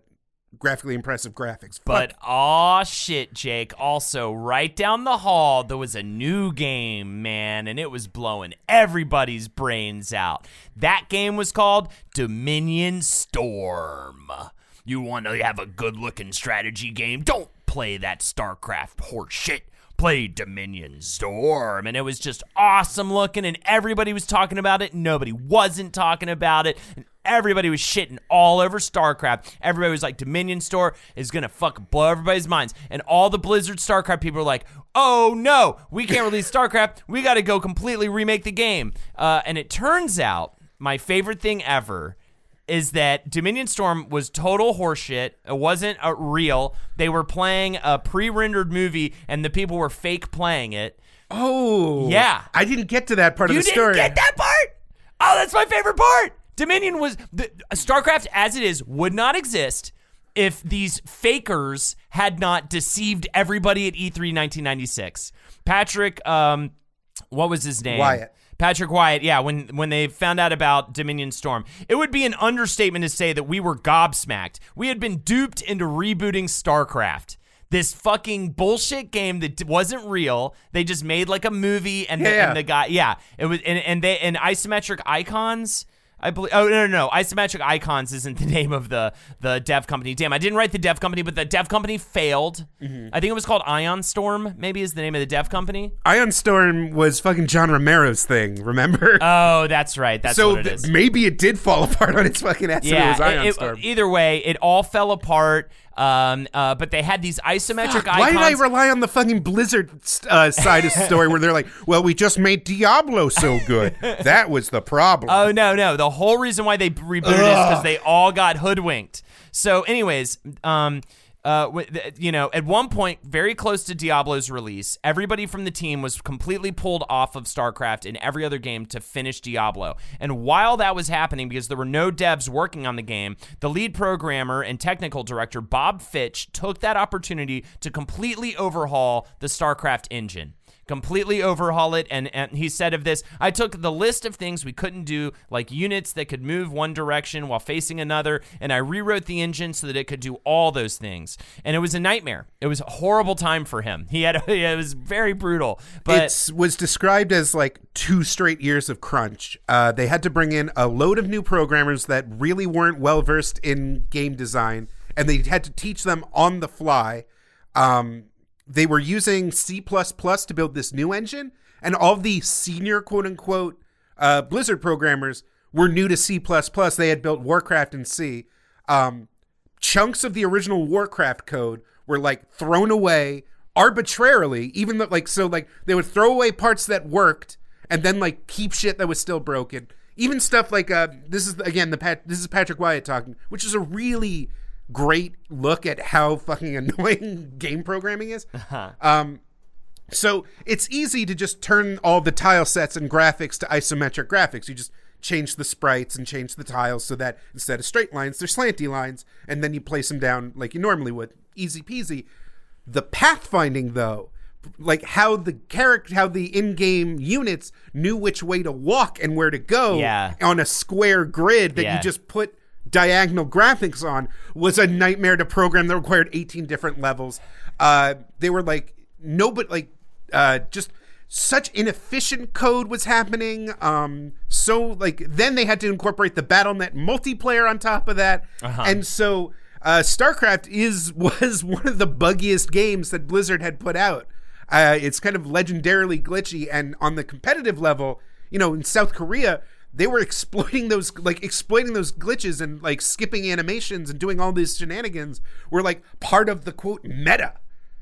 graphically impressive graphics. But aw shit, Jake. Also, right down the hall, there was a new game, man, and it was blowing everybody's brains out. That game was called Dominion Storm. You want to have a good looking strategy game? Don't play that StarCraft horseshit. Play Dominion Storm. And it was just awesome looking, and everybody was talking about it. Nobody wasn't talking about it. And everybody was shitting all over StarCraft. Everybody was like, Dominion Storm is going to fuck blow everybody's minds. And all the Blizzard StarCraft people were like, oh no, we can't release StarCraft. We got to go completely remake the game. Uh, and it turns out, my favorite thing ever is that Dominion Storm was total horseshit. It wasn't uh, real. They were playing a pre-rendered movie, and the people were fake playing it. oh, Yeah. I didn't get to that part You of the story. You didn't get that part? Oh, that's my favorite part. Dominion was the StarCraft as it is would not exist if these fakers had not deceived everybody at E E3 1996. Patrick, um, what was his name? Wyatt. Patrick Wyatt, yeah, when when they found out about Dominion Storm, it would be an understatement to say that we were gobsmacked. We had been duped into rebooting StarCraft. this fucking bullshit game that wasn't real. They just made like a movie and, the, Yeah. and the guy, yeah, it was and, and they and isometric icons. I believe. Oh no, no, no! Isometric Icons isn't the name of the the dev company. Damn, I didn't write the dev company, but the dev company failed. Mm-hmm. I think it was called Ion Storm. Maybe is the name of the dev company. Ion Storm was fucking John Romero's thing, remember? Oh, that's right. That's so what it th- maybe it did fall apart on its fucking ass. and it was Ion it- it- Storm. either way, it all fell apart. Um, uh, but they had these isometric icons. Why did I rely on the fucking Blizzard uh, side of the story where they're like, "Well, we just made Diablo so good. That was the problem." Oh no, no. The whole reason why they rebooted is because they all got hoodwinked. So, anyways, um, uh, you know, at one point, very close to Diablo's release, everybody from the team was completely pulled off of StarCraft and every other game to finish Diablo. And while that was happening, because there were no devs working on the game, the lead programmer and technical director Bob Fitch took that opportunity to completely overhaul the StarCraft engine completely overhaul it. And, and he said of this, I took the list of things we couldn't do, like units that could move one direction while facing another, and I rewrote the engine so that it could do all those things. And it was a nightmare. It was a horrible time for him. He had it was very brutal. But it was described as like two straight years of crunch. Uh, they had to bring in a load of new programmers that really weren't well versed in game design, and they had to teach them on the fly. Um, they were using C to build this new engine, and all the senior quote unquote uh, Blizzard programmers were new to C. They had built Warcraft in C. Um, chunks of the original Warcraft code were like thrown away arbitrarily, even though like so like they would throw away parts that worked and then like keep shit that was still broken. Even stuff like uh this is again the Pat this is Patrick Wyatt talking, which is a really great look at how fucking annoying game programming is. Um so it's easy to just turn all the tile sets and graphics to isometric graphics. You just change the sprites and change the tiles so that instead of straight lines, they're slanty lines, and then you place them down like you normally would. Easy peasy. The pathfinding though, like how the character how the in-game units knew which way to walk and where to go Yeah. on a square grid that Yeah. you just put diagonal graphics on was a nightmare to program that required 18 different levels. Uh, they were like nobody like uh, just such inefficient code was happening. Um, so like then they had to incorporate the BattleNet multiplayer on top of that, and so uh, StarCraft is was one of the buggiest games that Blizzard had put out. Uh, it's kind of legendarily glitchy, and on the competitive level, you know, in South Korea, they were exploiting those like exploiting those glitches and like skipping animations and doing all these shenanigans were like part of the quote meta.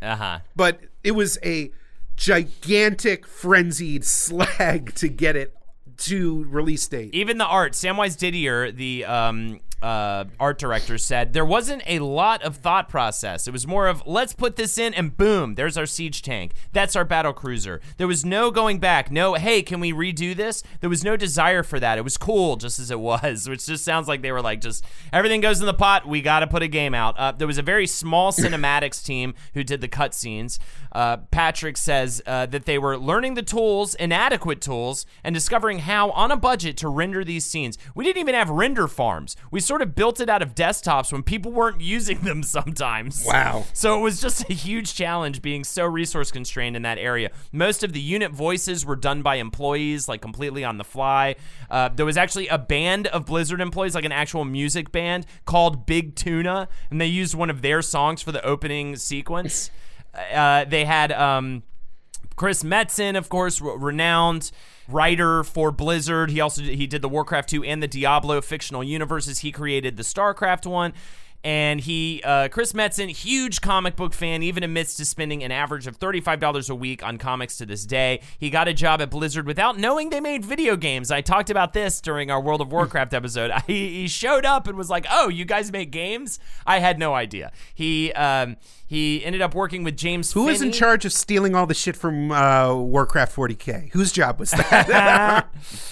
uh huh. But it was a gigantic frenzied slag to get it to release date. Even the art, Samwise Didier, the um, uh, art director, said there wasn't a lot of thought process. It was more of let's put this in and boom, there's our siege tank. That's our battle cruiser. There was no going back. No, hey, can we redo this? There was no desire for that. It was cool just as it was, which just sounds like they were like, just everything goes in the pot. We got to put a game out. Uh, there was a very small cinematics team who did the cutscenes. Uh, Patrick says uh, that they were learning the tools, inadequate tools, and discovering how, on a budget, to render these scenes. We didn't even have render farms. We sort of built it out of desktops when people weren't using them sometimes. Wow. So it was just a huge challenge being so resource constrained in that area. Most of the unit voices were done by employees, like completely on the fly. Uh, there was actually a band of Blizzard employees, like an actual music band called Big Tuna, and they used one of their songs for the opening sequence. Uh, they had um, Chris Metzen, of course, renowned writer for Blizzard. He also did, he did the Warcraft 2 and the Diablo fictional universes. He created the StarCraft one. And he, uh, Chris Metzen, huge comic book fan, even admits to spending an average of $35 a week on comics to this day. He got a job at Blizzard without knowing they made video games. I talked about this during our World of Warcraft episode. He, he showed up and was like, "Oh, you guys make games?" I had no idea. He um, he ended up working with James. Who was in charge of stealing all the shit from uh, Warcraft 40k? Whose job was that?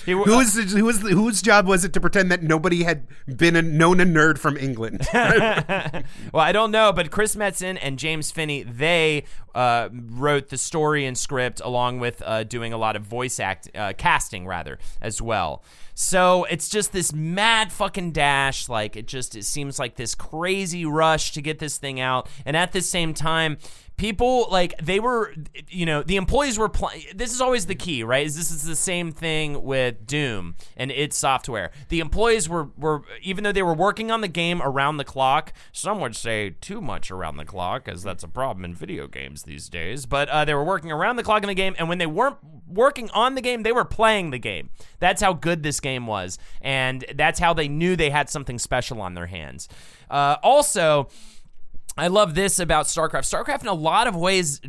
W- who was who was whose job was it to pretend that nobody had been a, known a nerd from England? well, I don't know, but Chris Metzen and James Phinney, they uh, wrote the story and script along with uh, doing a lot of voice act uh, casting rather as well. So it's just this mad fucking dash. Like it just it seems like this crazy rush to get this thing out, and at the same time people like they were you know the employees were playing this is always the key right? Is this is the same thing with doom and its software. The employees were were even though they were working on the game around the clock some would say too much around the clock as that's a problem in video games these days but uh, they were working around the clock in the game and when they weren't working on the game they were playing the game. That's how good this game was and that's how they knew they had something special on their hands. Uh, also I love this about StarCraft. StarCraft, in a lot of ways,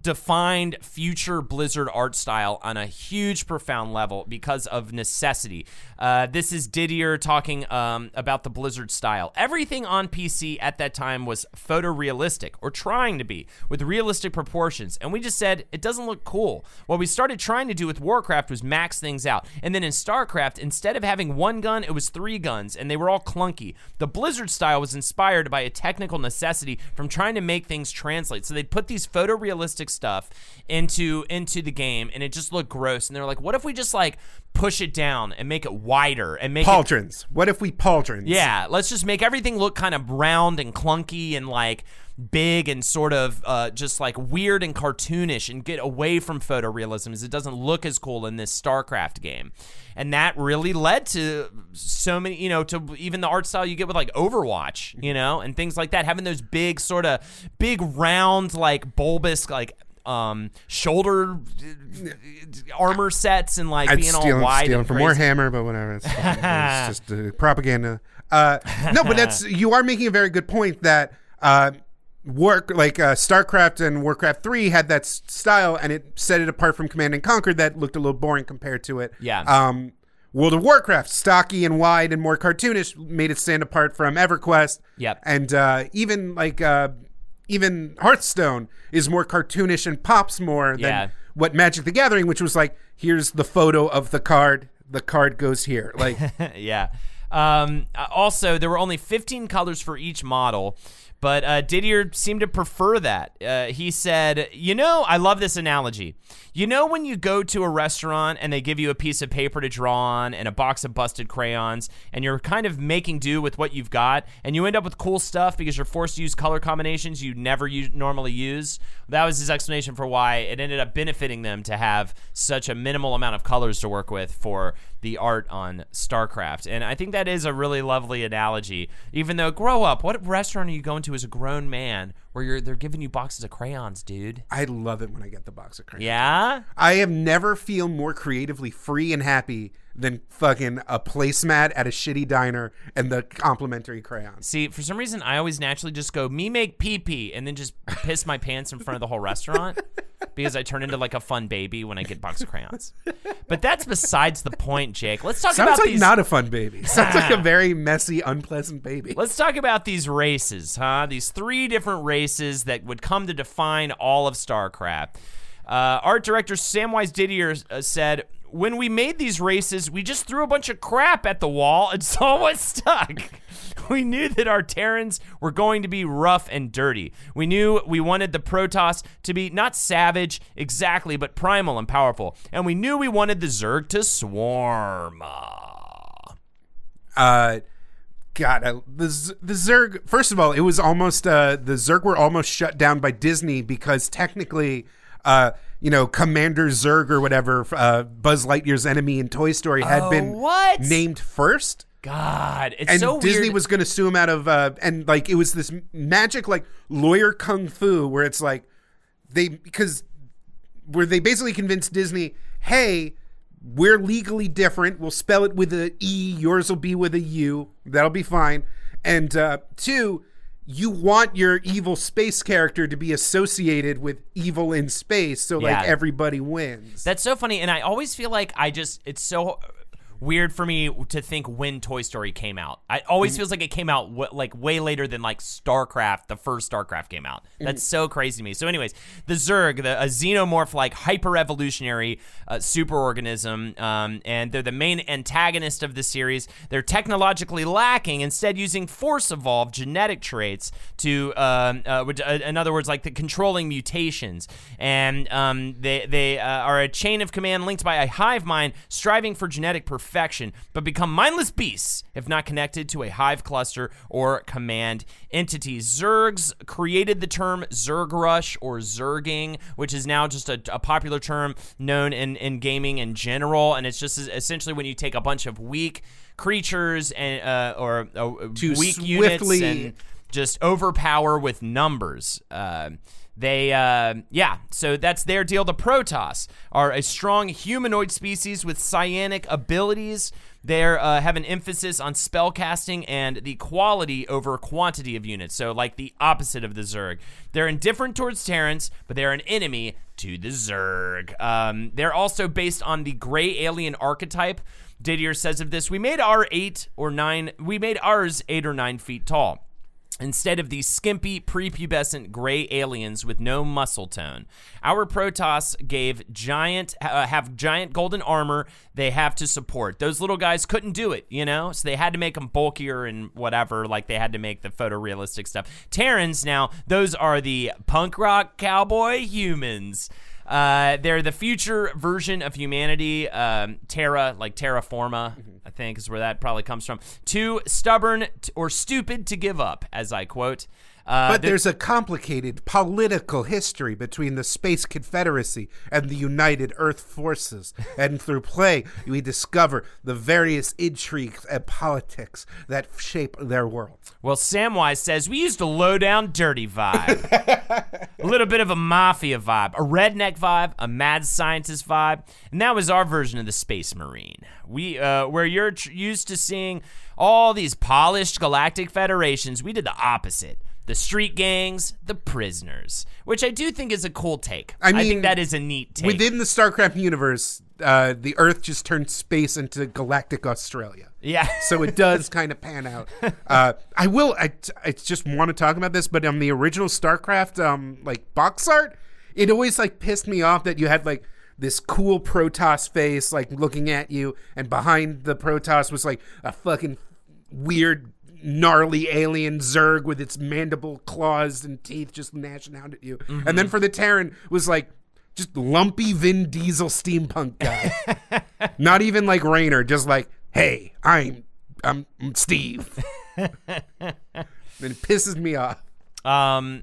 defined future Blizzard art style on a huge, profound level because of necessity. Uh, this is Didier talking um, about the Blizzard style. Everything on PC at that time was photorealistic, or trying to be, with realistic proportions. And we just said, it doesn't look cool. What we started trying to do with Warcraft was max things out. And then in StarCraft, instead of having one gun, it was three guns, and they were all clunky. The Blizzard style was inspired by a technical necessity from trying to make things translate. So they'd put these photorealistic stuff into into the game, and it just looked gross. And they were like, what if we just like push it down and make it wider and make it Pauldrons. What if we pauldrons? yeah, let's just make everything look kind of round and clunky and like big and sort of uh, just like weird and cartoonish and get away from photorealism as it doesn't look as cool in this StarCraft game. And that really led to so many, you know, to even the art style you get with like Overwatch, you know, and things like that, having those big sort of big round like bulbous like um shoulder uh, armor sets and like I'd being steal, all wide stealing from. Warhammer, but whatever. It's, it's just uh, propaganda. Uh, no, but that's you are making a very good point that uh, work like uh, StarCraft and Warcraft Three had that s- style, and it set it apart from Command and Conquer that looked a little boring compared to it. Yeah. Um, World of Warcraft, stocky and wide and more cartoonish, made it stand apart from EverQuest. Yep. And uh, even like uh, even Hearthstone is more cartoonish and pops more than Yeah. what Magic the Gathering, which was like, here's the photo of the card. The card goes here. Like, yeah. Um, uh, also, there were only 15 colors for each model, but uh, Didier seemed to prefer that. Uh, he said, You know, I love this analogy. You know, when you go to a restaurant and they give you a piece of paper to draw on and a box of busted crayons, and you're kind of making do with what you've got, and you end up with cool stuff because you're forced to use color combinations you never normally use? That was his explanation for why it ended up benefiting them to have such a minimal amount of colors to work with for the art on StarCraft. And I think that is a really lovely analogy. Even though, grow up, what restaurant are you going to as a grown man where you're they're giving you boxes of crayons, dude? I love it when I get the box of crayons. Yeah? I have never feel more creatively free and happy than fucking a placemat at a shitty diner and the complimentary crayons. See, for some reason, I always naturally just go, me make pee pee, and then just piss my pants in front of the whole restaurant because I turn into like a fun baby when I get box of crayons. But that's besides the point, Jake. Let's talk about it. Sounds about like these. not a fun baby. Sounds like a very messy, unpleasant baby. Let's talk about these races, huh? These three different races that would come to define all of StarCraft. Uh, art director Samwise Didier uh, said, "When we made these races, we just threw a bunch of crap at the wall and saw what stuck. We knew that our Terrans were going to be rough and dirty. We knew we wanted the Protoss to be not savage exactly, but primal and powerful. And we knew we wanted the Zerg to swarm." Uh God, the the Zerg. First of all, it was almost uh, the Zerg were almost shut down by Disney because technically, uh, you know, Commander Zurg or whatever, uh, Buzz Lightyear's enemy in Toy Story had Oh, been what? named first. God, it's and so Disney weird. was going to sue him out of, uh, and like it was this magic like lawyer kung fu where it's like they because where they basically convinced Disney, hey, we're legally different. We'll spell it with a E. Yours will be with a U. That'll be fine. And uh, two, you want your evil space character to be associated with evil in space, so Yeah. like everybody wins. That's so funny, and I always feel like I just it's so weird for me to think when Toy Story came out. It always feels like it came out w- like way later than like StarCraft, the first StarCraft came out. That's so crazy to me. So, anyways, the Zerg, the a xenomorph like hyper evolutionary uh, superorganism, um, and they're the main antagonist of the series. They're technologically lacking, instead using force evolved genetic traits to, um, uh, which, uh, in other words, like the controlling mutations, and um, they they uh, are a chain of command linked by a hive mind, striving for genetic perfection, but become mindless beasts if not connected to a hive cluster or command entity. Zergs created the term Zerg Rush or Zerging, which is now just a, a popular term known in, in gaming in general, and it's just essentially when you take a bunch of weak creatures and uh, or uh, weak swiftly- units and just overpower with numbers. Uh, they, uh, yeah, so that's their deal. The Protoss are a strong humanoid species with psionic abilities. They uh, have an emphasis on spell casting and the quality over quantity of units. So, like the opposite of the Zerg. They're indifferent towards Terrans, but they're an enemy to the Zerg. Um, they're also based on the gray alien archetype. Didier says of this, we made our eight or nine, we made ours eight or nine feet tall instead of these skimpy prepubescent gray aliens with no muscle tone. Our Protoss gave giant uh, have giant golden armor they have to support. Those little guys couldn't do it, you know? So they had to make them bulkier and whatever, like they had to make the photorealistic stuff. Terrans now, those are the punk rock cowboy humans. Uh, they're the future version of humanity. Um, Terra, like terraforma, I think is where that probably comes from. Too stubborn t- or stupid to give up, as I quote. Uh, But there's a complicated political history between the Space Confederacy and the United Earth Forces. And through play, we discover the various intrigues and politics that shape their world. Well, Samwise says we used a low down dirty vibe, a little bit of a mafia vibe, a redneck vibe, a mad scientist vibe, and that was our version of the Space Marine. We, uh, where you're tr- used to seeing all these polished galactic federations, we did the opposite. The street gangs, the prisoners, which I do think is a cool take. I mean, think that is a neat take. Within the StarCraft universe, uh, the Earth just turned space into galactic Australia. yeah. so it does kind of pan out. Uh, I will. I, I just want to talk about this, but on the original StarCraft, um, like box art, it always like pissed me off that you had like this cool Protoss face like looking at you, and behind the Protoss was like a fucking weird. Gnarly alien Zerg with its mandible claws and teeth just gnashing out at you. And then for the Terran was like just lumpy Vin Diesel steampunk guy. Not even like Raynor, just like, hey, I'm I'm Steve. and it pisses me off. Um,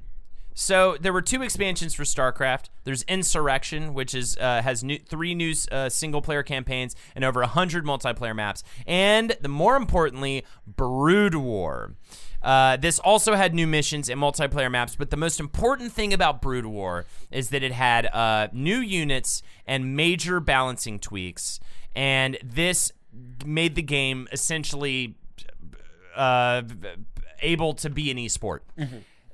so there were two expansions for StarCraft. There's Insurrection, which is uh, has new, three new uh, single player campaigns and over hundred multiplayer maps, and the more importantly, Brood War. Uh, this also had new missions and multiplayer maps, but the most important thing about Brood War is that it had uh, new units and major balancing tweaks, and this made the game essentially uh, able to be an esport.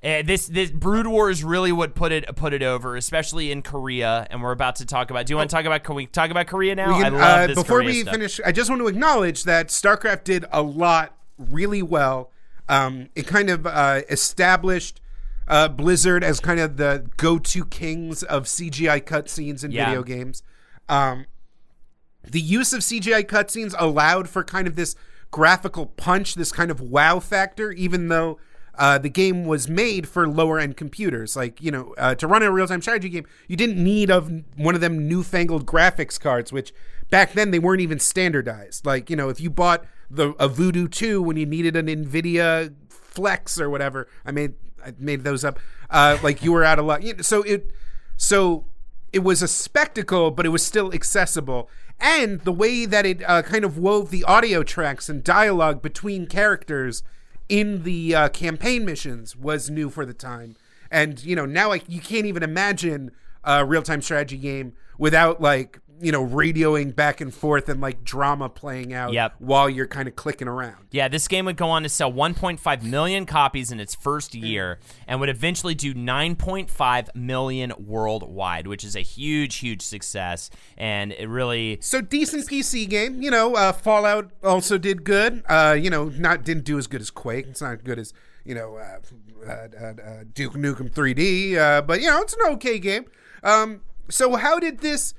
Uh, this this Brood War is really what put it put it over, especially in Korea, and we're about to talk about. Do you want to talk about? Can we talk about Korea now? Can- I love uh, this before Korea we stuff. finish, I just want to acknowledge that StarCraft did a lot really well. Um, it kind of uh, established uh, Blizzard as kind of the go-to kings of CGI cutscenes in Yeah. video games. Um, the use of CGI cutscenes allowed for kind of this graphical punch, this kind of wow factor, even though uh, the game was made for lower end computers. Like, you know, uh, to run a real time strategy game, you didn't need of one of them newfangled graphics cards, which back then they weren't even standardized. Like, you know, if you bought the a Voodoo 2 when you needed an NVIDIA Flex or whatever, I made I made those up. Uh, like you were out of luck. You know, So it so it was a spectacle, but it was still accessible. And the way that it uh, kind of wove the audio tracks and dialogue between characters in the uh, campaign missions was new for the time. And you know now, like you can't even imagine a real-time strategy game without like you know, radioing back and forth and like drama playing out Yep. while you're kind of clicking around. Yeah, this game would go on to sell 1.5 million copies in its first year and would eventually do 9.5 million worldwide, which is a huge, huge success. And it really. So decent PC game, you know. Uh, Fallout also did good. Uh, you know, not didn't do as good as Quake. It's not as good as you know uh, uh, uh, uh, Duke Nukem 3D, uh, but you know it's an okay game. Um, so how did this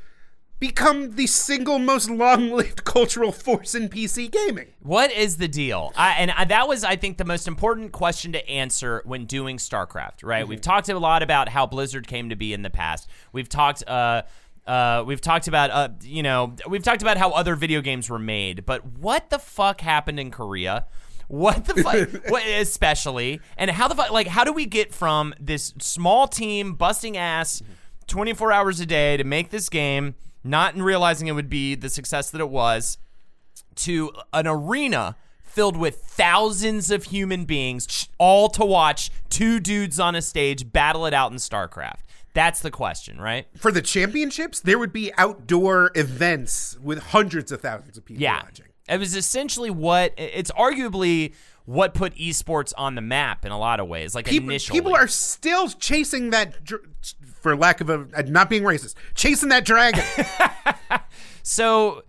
become the single most long-lived cultural force in PC gaming? What is the deal? I, and I, that was, I think, the most important question to answer when doing StarCraft. Right? We've talked a lot about how Blizzard came to be in the past. We've talked. Uh, uh, we've talked about, uh, you know, we've talked about how other video games were made, but what the fuck happened in Korea? What the fuck, what, especially, and how the fuck, like, how do we get from this small team busting ass 24 hours a day to make this game, not in realizing it would be the success that it was, to an arena filled with thousands of human beings, all to watch two dudes on a stage battle it out in StarCraft? That's the question, right? For the championships, there would be outdoor events with hundreds of thousands of people Yeah. watching. It was essentially what it's arguably what put esports on the map in a lot of ways. Like People, initially, people are still chasing that, dr- for lack of a, uh, not being racist, chasing that dragon. So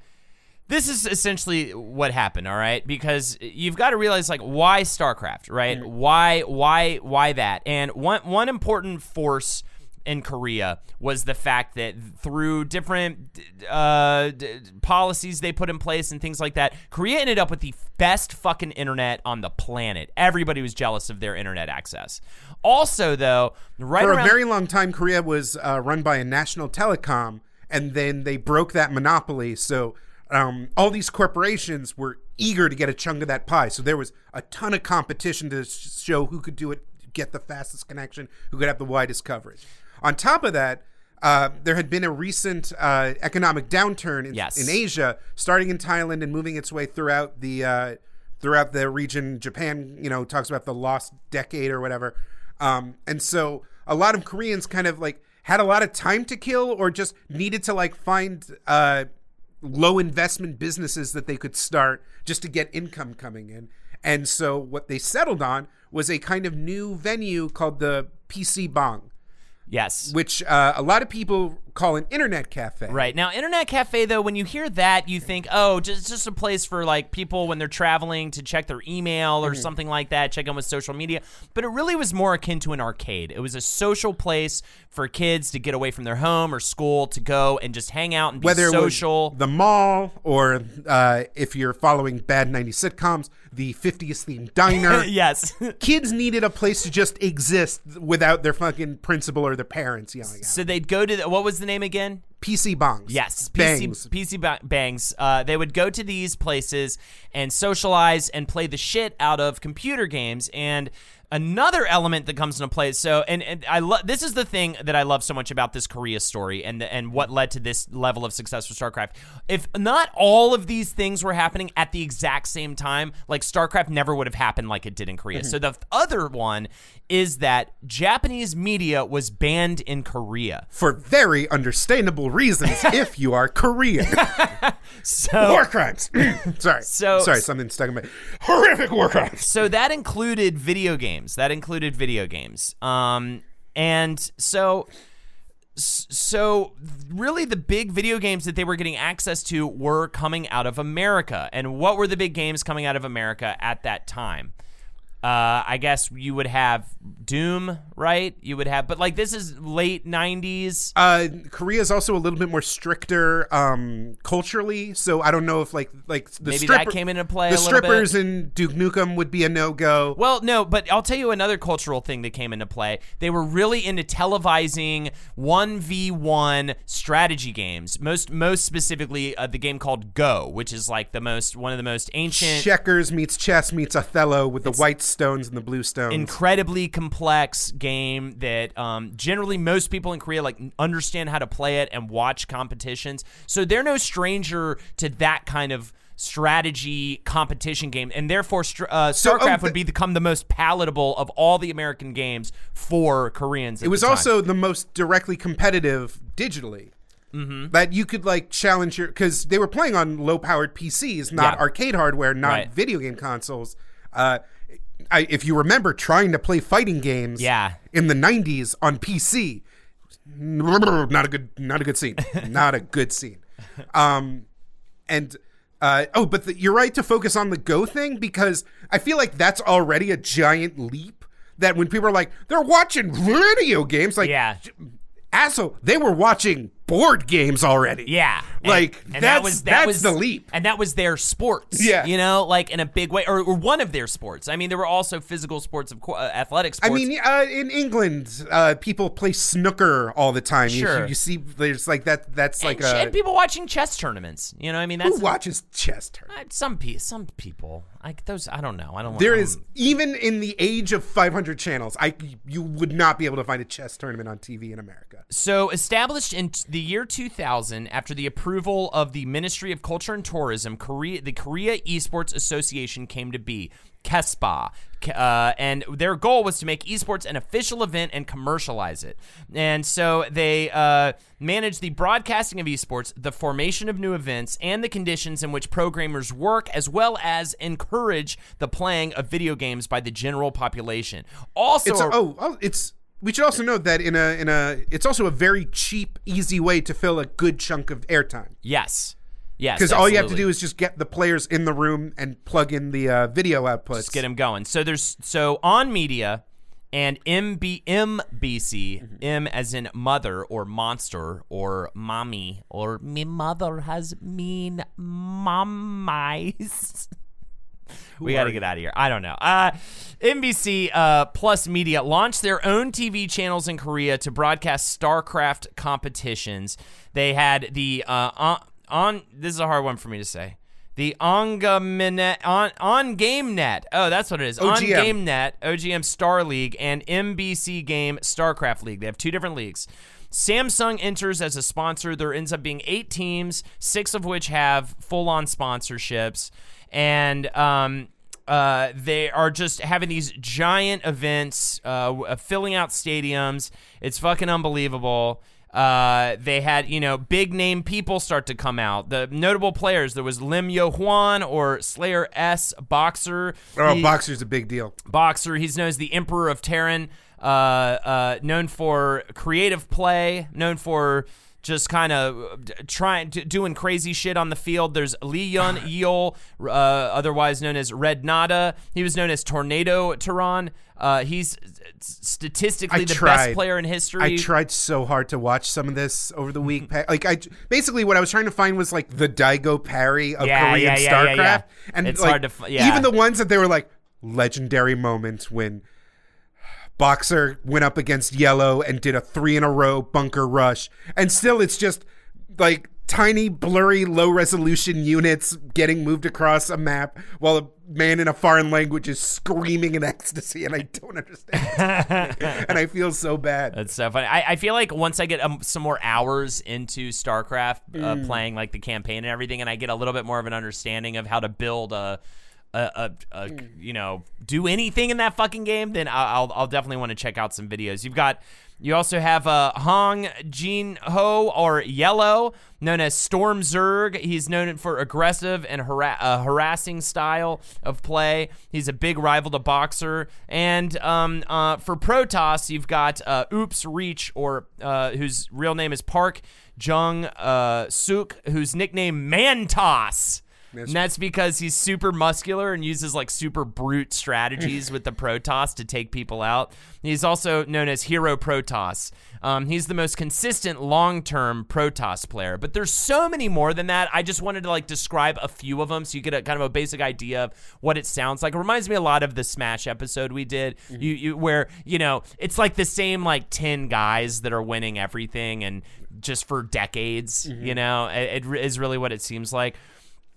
this is essentially what happened, all right? Because you've got to realize like why StarCraft, right? Why why why that? And one one important force in Korea was the fact that through different uh, d- policies they put in place and things like that, Korea ended up with the best fucking internet on the planet. Everybody was jealous of their internet access. Also, though, right For around a very long time, Korea was uh, run by a national telecom, and then they broke that monopoly. So um, all these corporations were eager to get a chunk of that pie. So there was a ton of competition to show who could do it, get the fastest connection, who could have the widest coverage. On top of that, uh, there had been a recent uh, economic downturn in, Yes. in Asia, starting in Thailand and moving its way throughout the uh, throughout the region. Japan, you know, talks about the lost decade or whatever. Um, and so a lot of Koreans kind of like had a lot of time to kill or just needed to like find uh, low investment businesses that they could start just to get income coming in. And so what they settled on was a kind of new venue called the PC Bong, yes, which uh, a lot of people call an internet cafe. Right. Now, Internet Cafe, though, when you hear that, you think, oh, just, just a place for like people when they're traveling to check their email or something like that, check in with social media. But it really was more akin to an arcade. It was a social place for kids to get away from their home or school to go and just hang out and be Whether social. it was the mall or uh, if you're following bad 90s sitcoms, the 50s themed diner. yes. Kids needed a place to just exist without their fucking principal or their parents yelling at. so they'd go to the, what was the name again? PC bongs. Yes, bangs. PC, PC ba- bangs. Uh, they would go to these places and socialize and play the shit out of computer games. And another element that comes into play. So, and, and I love this is the thing that I love so much about this Korea story and and what led to this level of success for StarCraft. If not all of these things were happening at the exact same time, like StarCraft never would have happened like it did in Korea. So mm-hmm. the other one is that Japanese media was banned in Korea. For very understandable reasons if you are Korean. So war crimes. sorry. So- sorry, something stuck in my horrific war crimes. so that included video games. That included video games. Um, and so, so really, the big video games that they were getting access to were coming out of America. And what were the big games coming out of America at that time? Uh, I guess you would have Doom, right? You would have, but like this is late '90s. Uh, Korea is also a little bit more stricter um, culturally, so I don't know if like like the Maybe stripper, that came into play The a little bit. strippers in Duke Nukem would be a no go. Well, no, but I'll tell you another cultural thing that came into play. They were really into televising 1v1 strategy games. Most most specifically uh, the game called Go, which is like the most one of the most ancient Checkers meets chess meets Othello with the white stones and the blue stones. incredibly complex game that um, generally most people in Korea like understand how to play it and watch competitions. So they're no stranger to that kind of strategy competition game, and therefore uh, So, oh, StarCraft would become the most palatable of all the American games for Koreans. it was the also the most directly competitive digitally. Mm-hmm. that you could like challenge your because they were playing on low powered PCs, not Yeah. arcade hardware, not Right. video game consoles. Uh, I, if you remember trying to play fighting games, Yeah. in the '90s on PC, not a good, not a good scene, not a good scene. Um, and uh, oh, but the, you're right to focus on the Go thing because I feel like that's already a giant leap. That when people are like they're watching video games, like Yeah. asshole, they were watching board games already. Yeah, And- like and that's that was that that's was the leap. and that was their sports. Yeah. you know, like in a big way, or, or one of their sports. I mean, there were also physical sports, of course, uh, athletic I mean, uh, in England, uh, people play snooker all the time. You- Sure. You, you see, there's like that. That's like a and people watching chess tournaments. You know, I mean, that's who watches chess tournaments. uh, some pe- some people. Like those, I don't know. I don't. There is even in the age of 500 channels, I you would not be able to find a chess tournament on TV in America. So, established in t- the year 2000 after the approval of the Ministry of Culture and Tourism, Korea, the Korea Esports Association came to be, KESPA. Uh, and their goal was to make esports an official event and commercialize it. And so they uh, manage the broadcasting of esports, the formation of new events, and the conditions in which programmers work, as well as encourage the playing of video games by the general population. Also, It's oh, oh, it's we should also note that in a in a it's also a very cheap, easy way to fill a good chunk of airtime. yes. Yes. Because all you have to do is just get the players in the room and plug in the uh, video outputs. Just get them going. So there's so on media and MB, MBC, Mm-hmm. M as in mother or monster or mommy or me mother has mean mom mommies. we got to get out of here. I don't know. Uh, MBC uh, Plus Media launched their own TV channels in Korea to broadcast StarCraft competitions. They had the uh, on, on. This is a hard one for me to say. The on on GameNet. Oh, that's what it is. On GameNet, OGM Star League, and MBC Game StarCraft League. They have two different leagues. Samsung enters as a sponsor. There ends up being eight teams, six of which have full on sponsorships. And um, uh, they are just having these giant events, uh, uh, filling out stadiums. It's fucking unbelievable. Uh, they had, you know, big name people start to come out. The notable players, there was Lim Yo Hwan or Slayer S, boxer. Oh, He- boxer's a big deal. boxer. He's known as the Emperor of Terran, uh, uh, known for creative play, known for just kind of trying to doing crazy shit on the field. There's Lee Yun Yeol, uh, otherwise known as Red Nada. He was known as Tornado Terran. Uh, he's statistically I the tried. best player in history. I tried so hard to watch some of this over the week. Like I basically what I was trying to find was like the Daigo parry of Yeah, Korean yeah, yeah, StarCraft, yeah, yeah. and It's like, hard to yeah. even the ones that they were like legendary moment when Boxer went up against Yellow and did a three in a row bunker rush, and still it's just like tiny, blurry, low resolution units getting moved across a map while a man in a foreign language is screaming in ecstasy, and I don't understand, and I feel so bad. That's so funny. I, I feel like once I get um, some more hours into StarCraft, uh, Mm. playing like the campaign and everything, and I get a little bit more of an understanding of how to build a, a, a, a Mm. you know, do anything in that fucking game, then I'll, I'll definitely want to check out some videos. You've got, you also have uh, Hong Jin Ho or Yellow, known as Storm Zerg. He's known for aggressive and hara- uh, harassing style of play. He's a big rival to Boxer. And um, uh, for Protoss, you've got uh, Oops Reach, or uh, whose real name is Park Jung uh, Suk, whose nickname Mantos. And that's because he's super muscular and uses like super brute strategies with the Protoss to take people out. He's also known as Hero Protoss. Um, he's the most consistent long-term Protoss player, but there's so many more than that. I just wanted to like describe a few of them so you get a kind of a basic idea of what it sounds like. It reminds me a lot of the Smash episode we did, you, you where you know it's like the same like ten guys that are winning everything and just for decades. You know, it, it is really what it seems like.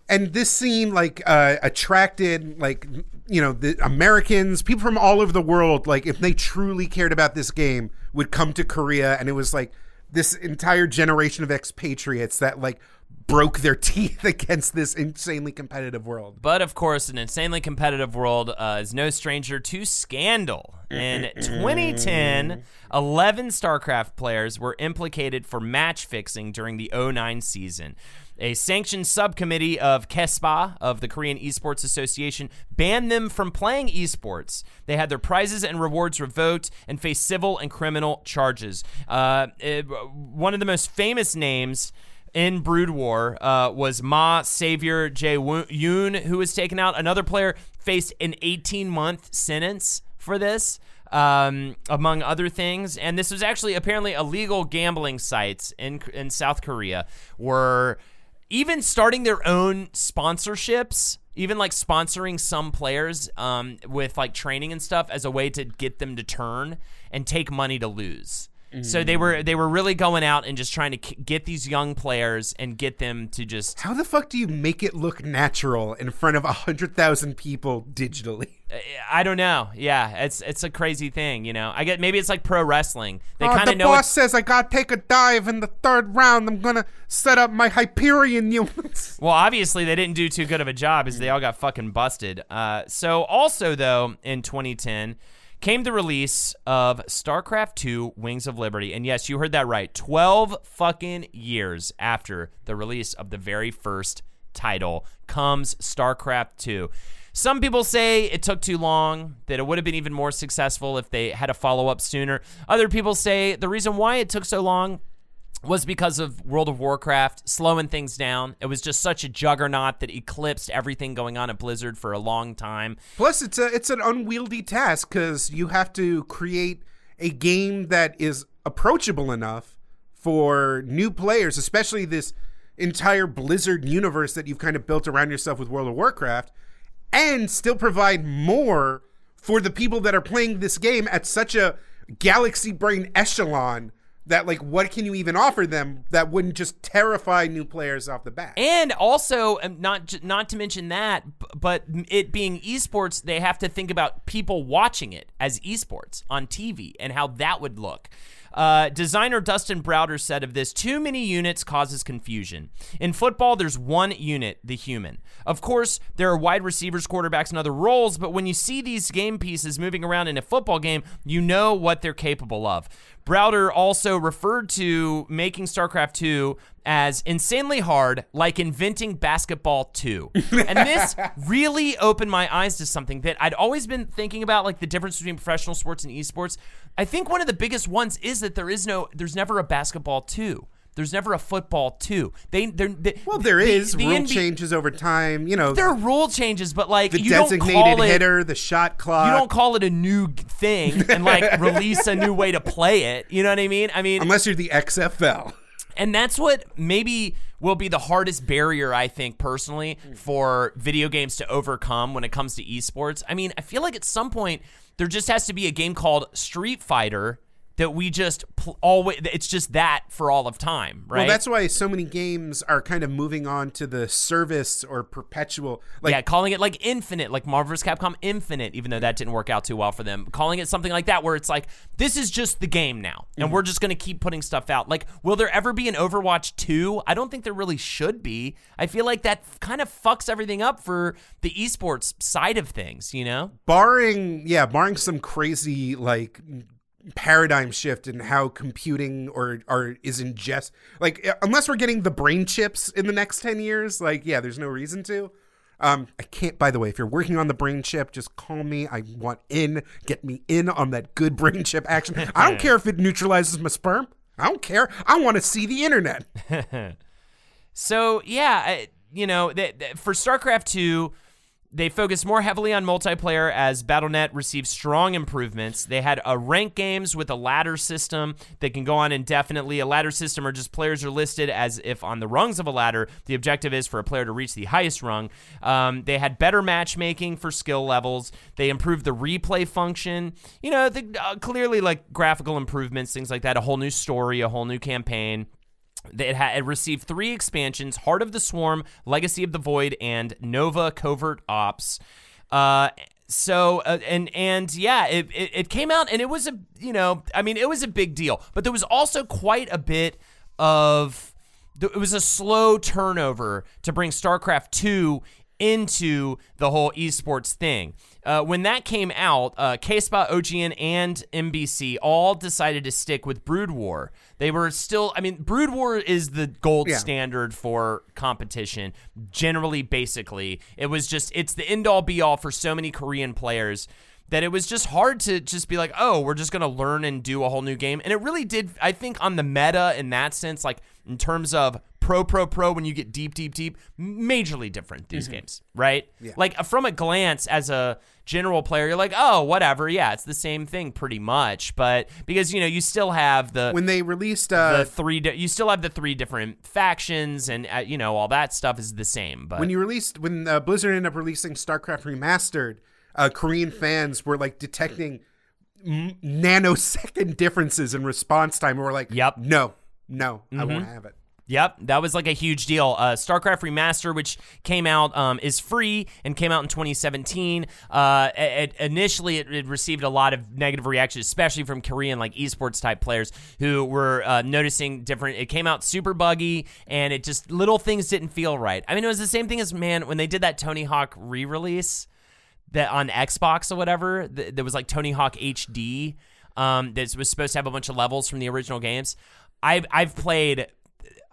And this scene like uh, attracted like you know the Americans, people from all over the world. Like if they truly cared about this game, would come to Korea, and it was like this entire generation of expatriates that like broke their teeth against this insanely competitive world. But of course, an insanely competitive world uh, is no stranger to scandal. In 2010, 11 StarCraft players were implicated for match fixing during the 09 season. A sanctioned subcommittee of KESPA, of the Korean Esports Association, banned them from playing esports. They had their prizes and rewards revoked and faced civil and criminal charges. Uh, it- one of the most famous names in Brood War uh, was Ma Savior Jae Yoon, who was taken out. Another player faced an 18 month sentence for this. Um, among other things, and this was actually apparently illegal gambling sites in in South Korea were even starting their own sponsorships, even like sponsoring some players um, with like training and stuff as a way to get them to turn and take money to lose. So they were they were really going out and just trying to k- get these young players and get them to just How the fuck do you make it look natural in front of a hundred thousand people digitally? I don't know. Yeah, it's it's a crazy thing, you know. I get maybe it's like pro wrestling. They Uh, kind the of know boss says I gotta take a dive in the third round. I'm gonna set up my Hyperion units. Well, obviously they didn't do too good of a job as they all got fucking busted. Uh, so also though in 2010 came the release of StarCraft 2 Wings of Liberty. And yes, you heard that right. 12 fucking years after the release of the very first title comes StarCraft 2. Some people say it took too long, that it would have been even more successful if they had a follow up sooner. Other people say the reason why it took so long was because of World of Warcraft slowing things down. It was just such a juggernaut that eclipsed everything going on at Blizzard for a long time. Plus, it's a it's an unwieldy task because you have to create a game that is approachable enough for new players, especially this entire Blizzard universe that you've kind of built around yourself with World of Warcraft, and still provide more for the people that are playing this game at such a galaxy brain echelon that like what can you even offer them that wouldn't just terrify new players off the bat And also, um, not not to mention that, but it being esports, they have to think about people watching it as esports on TV and how that would look. Uh, designer Dustin Browder said of this too many units causes confusion. In football, there's one unit, the human. Of course, there are wide receivers, quarterbacks, and other roles, but when you see these game pieces moving around in a football game, you know what they're capable of. Browder also referred to making StarCraft 2 as insanely hard, like inventing basketball 2. and this really opened my eyes to something that I'd always been thinking about, like the difference between professional sports and esports. I think one of the biggest ones is that there is no, there's never a basketball 2. There's never a football 2. They, they're, they, well there the- is the rule NBA changes over time you know There are rule changes, but like the you don't designated call it, hitter the shot clock you don't call it a new thing and like release a new way to play it. You know what I mean? I mean, unless you're the xfl and that's what maybe will be the hardest barrier, I think, personally, hmm. for video games to overcome when it comes to esports. I mean, I feel like at some point there just has to be a game called Street Fighter that we just pl- always, it's just that for all of time, right? Well, that's why so many games are kind of moving on to the service or perpetual. Like, yeah, calling it like Infinite, like Marvel vs. Capcom Infinite, even though that didn't work out too well for them. Calling it something like that, where it's like, this is just the game now, and mm-hmm. we're just going to keep putting stuff out. Like, will there ever be an Overwatch 2? I don't think there really should be. I feel like that kind of fucks everything up for the esports side of things, you know? barring yeah, barring some crazy like paradigm shift in how computing or or is ingest like uh, unless we're getting the brain chips in the next 10 years like yeah there's no reason to. Um i can't by the way if you're working on the brain chip just call me. I want in. Get me in on that good brain chip action. I don't care if it neutralizes my sperm. I don't care. I want to see the internet. So yeah, I- you know, th- th- for StarCraft 2, they focused more heavily on multiplayer as BattleNet received strong improvements. They had a rank games with a ladder system that can go on indefinitely. A ladder system are just players are listed as if on the rungs of a ladder. The objective is for a player to reach the highest rung. Um, they had better matchmaking for skill levels. They improved the replay function. You know, the, uh, clearly like graphical improvements, things like that. A whole new story, a whole new campaign. It, ha- it received three expansions Heart of the Swarm, Legacy of the Void, and Nova Covert Ops. Uh, so uh, and and yeah, it, it it came out and it was a you know I mean it was a big deal, but there was also quite a bit of it was a slow turnover to bring StarCraft two into the whole esports thing. Uh, when that came out, uh, KESPA, OGN, and MBC all decided to stick with Brood War. They were still, I mean, Brood War is the gold Yeah. standard for competition. Generally, basically, it was just it's the end all be all for so many Korean players that it was just hard to just be like, oh, we're just gonna learn and do a whole new game. And it really did, I think, on the meta in that sense, like in terms of pro, pro, pro, when you get deep, deep, deep, majorly different these games, right? Like from a glance, as a general player, you're like, oh, whatever, yeah, it's the same thing pretty much. But because you know, you still have the When they released uh, the three, di- you still have the three different factions, and uh, you know all that stuff is the same. But when you released when uh, Blizzard ended up releasing StarCraft Remastered, uh, Korean fans were like detecting m- nanosecond differences in response time. And were like, Yep. no, no, I won't have it." Yep, that was like a huge deal. Uh, StarCraft Remaster, which came out, um, is free and came out in 2017. Uh, it, initially, it, it received a lot of negative reactions, especially from Korean like esports type players who were uh, noticing different. It came out super buggy, and it just little things didn't feel right. I mean, it was the same thing as man when they did that Tony Hawk re-release that on Xbox or whatever. th- There was like Tony Hawk HD. Um, that was supposed to have a bunch of levels from the original games. I've I've played.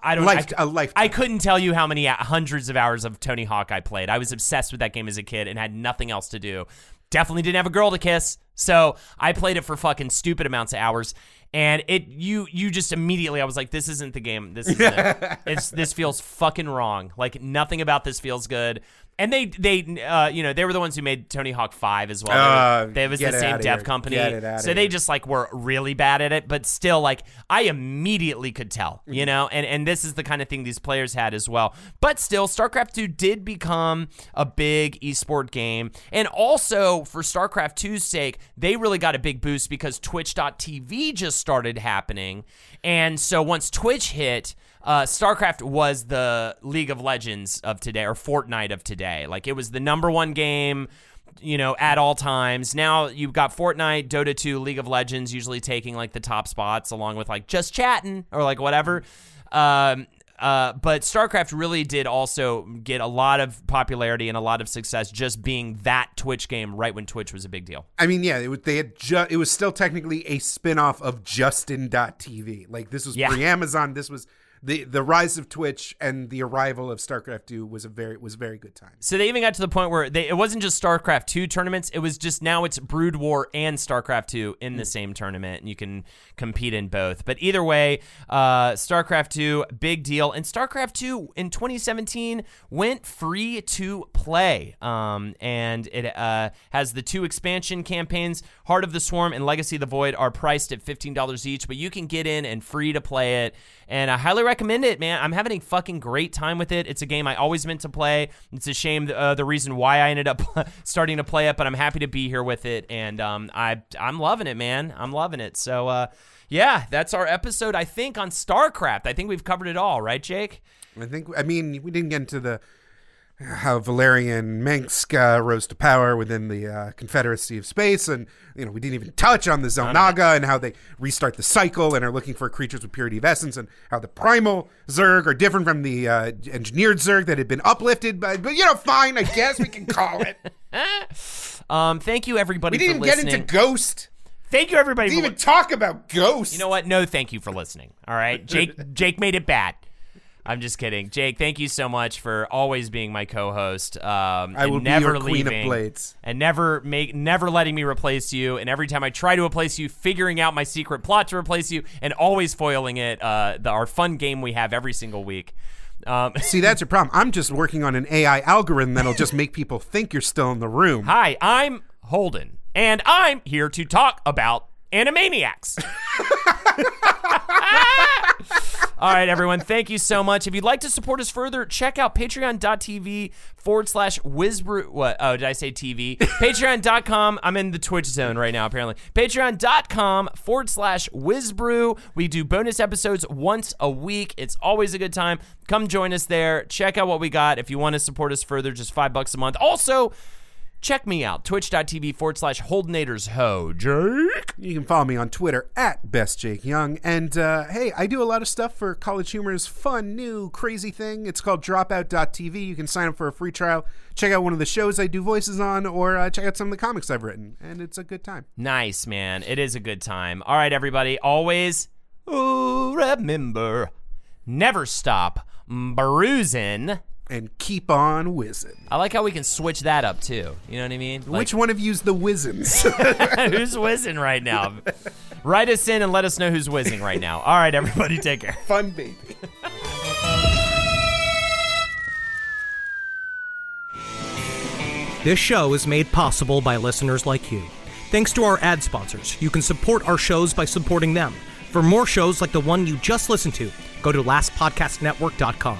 I don't. Life- I, a lifetime. I couldn't tell you how many hundreds of hours of Tony Hawk I played. I was obsessed with that game as a kid and had nothing else to do. Definitely didn't have a girl to kiss, so I played it for fucking stupid amounts of hours. And it, you, you just immediately, I was like, this isn't the game. This isn't it. It's this feels fucking wrong. Like nothing about this feels good. And they, they, uh, you know, they were the ones who made Tony Hawk Five as well. Uh, they, was the same dev here. company, Get it outta so they here. just like were really bad at it. But still, like I immediately could tell, Mm-hmm. you know. And and this is the kind of thing these players had as well. But still, StarCraft Two did become a big esport game, and also for StarCraft 2's sake, they really got a big boost because Twitch.tv just started happening, and so once Twitch hit. Uh, StarCraft was the League of Legends of today, or Fortnite of today. Like it was the number one game, you know, at all times. Now you've got Fortnite, Dota 2, League of Legends, usually taking like the top spots, along with like just chatting or like whatever. Um, uh, but StarCraft really did also get a lot of popularity and a lot of success just being that Twitch game right when Twitch was a big deal. I mean, yeah, it was, they had ju- it was still technically a spin-off of Justin.tv. Like this was Yeah. pre-Amazon. This was the the rise of Twitch and the arrival of StarCraft 2 was a very was a very good time. So they even got to the point where they it wasn't just StarCraft 2 tournaments, it was just now it's Brood War and StarCraft 2 in the same tournament and you can compete in both. But either way, uh, StarCraft 2 big deal and StarCraft 2 in 2017 went free to play. Um, and it uh, has the two expansion campaigns, Heart of the Swarm and Legacy of the Void are priced at $15 each, but you can get in and free to play it. And I highly recommend it, man. I'm having a fucking great time with it. It's a game I always meant to play. It's a shame uh, the reason why I ended up starting to play it, but I'm happy to be here with it, and um, I I'm loving it, man. I'm loving it. So uh, yeah, that's our episode. I think on StarCraft. I think we've covered it all, right, Jake? I think I mean we didn't get into the how Valerian Mengsk uh, rose to power within the uh, Confederacy of Space, and you know we didn't even touch on the Xel'Naga and how they restart the cycle and are looking for creatures with purity of essence, and how the primal Zerg are different from the uh, engineered Zerg that had been uplifted. But, but you know, fine, I guess we can call it. Um, thank you everybody we didn't for get into Ghost. thank you everybody. We didn't even talk about Ghost. You know what? No, thank you for listening. All right, Jake. Jake made it bad. I'm just kidding, Jake. Thank you so much for always being my co-host. Um, I and will be never your queen of blades. and never make, never letting me replace you. And every time I try to replace you, figuring out my secret plot to replace you, and always foiling it. Uh, the, our fun game we have every single week. Um, See, that's your problem. I'm just working on an AI algorithm that'll just make people think you're still in the room. hi, I'm Holden, and I'm here to talk about Animaniacs. All right, everyone. Thank you so much. If you'd like to support us further, check out patreon.tv forward slash whizbrew. What? Oh, did I say TV? patreon.com. I'm in the Twitch zone right now, apparently. Patreon.com forward slash whizbrew. We do bonus episodes once a week. It's always a good time. Come join us there. Check out what we got. If you want to support us further, just five bucks a month. Also, check me out, twitch.tv forward slash Holdenators Ho. Jake? You can follow me on Twitter at Best Jake Young. And uh, hey, I do a lot of stuff for College Humor's fun, new, crazy thing. It's called Dropout.tv. You can sign up for a free trial, check out one of the shows I do voices on, or uh, check out some of the comics I've written. And it's a good time. Nice, man. It is a good time. All right, everybody. Always ooh, remember never stop bruising. And keep on whizzing. I like how we can switch that up too. You know what I mean? Like, Which one of you's the whizzins? who's whizzing right now? Write us in and let us know who's whizzing right now. All right, everybody, take care. Fun baby. This show is made possible by listeners like you. Thanks to our ad sponsors, you can support our shows by supporting them. For more shows like the one you just listened to, go to lastpodcastnetwork.com.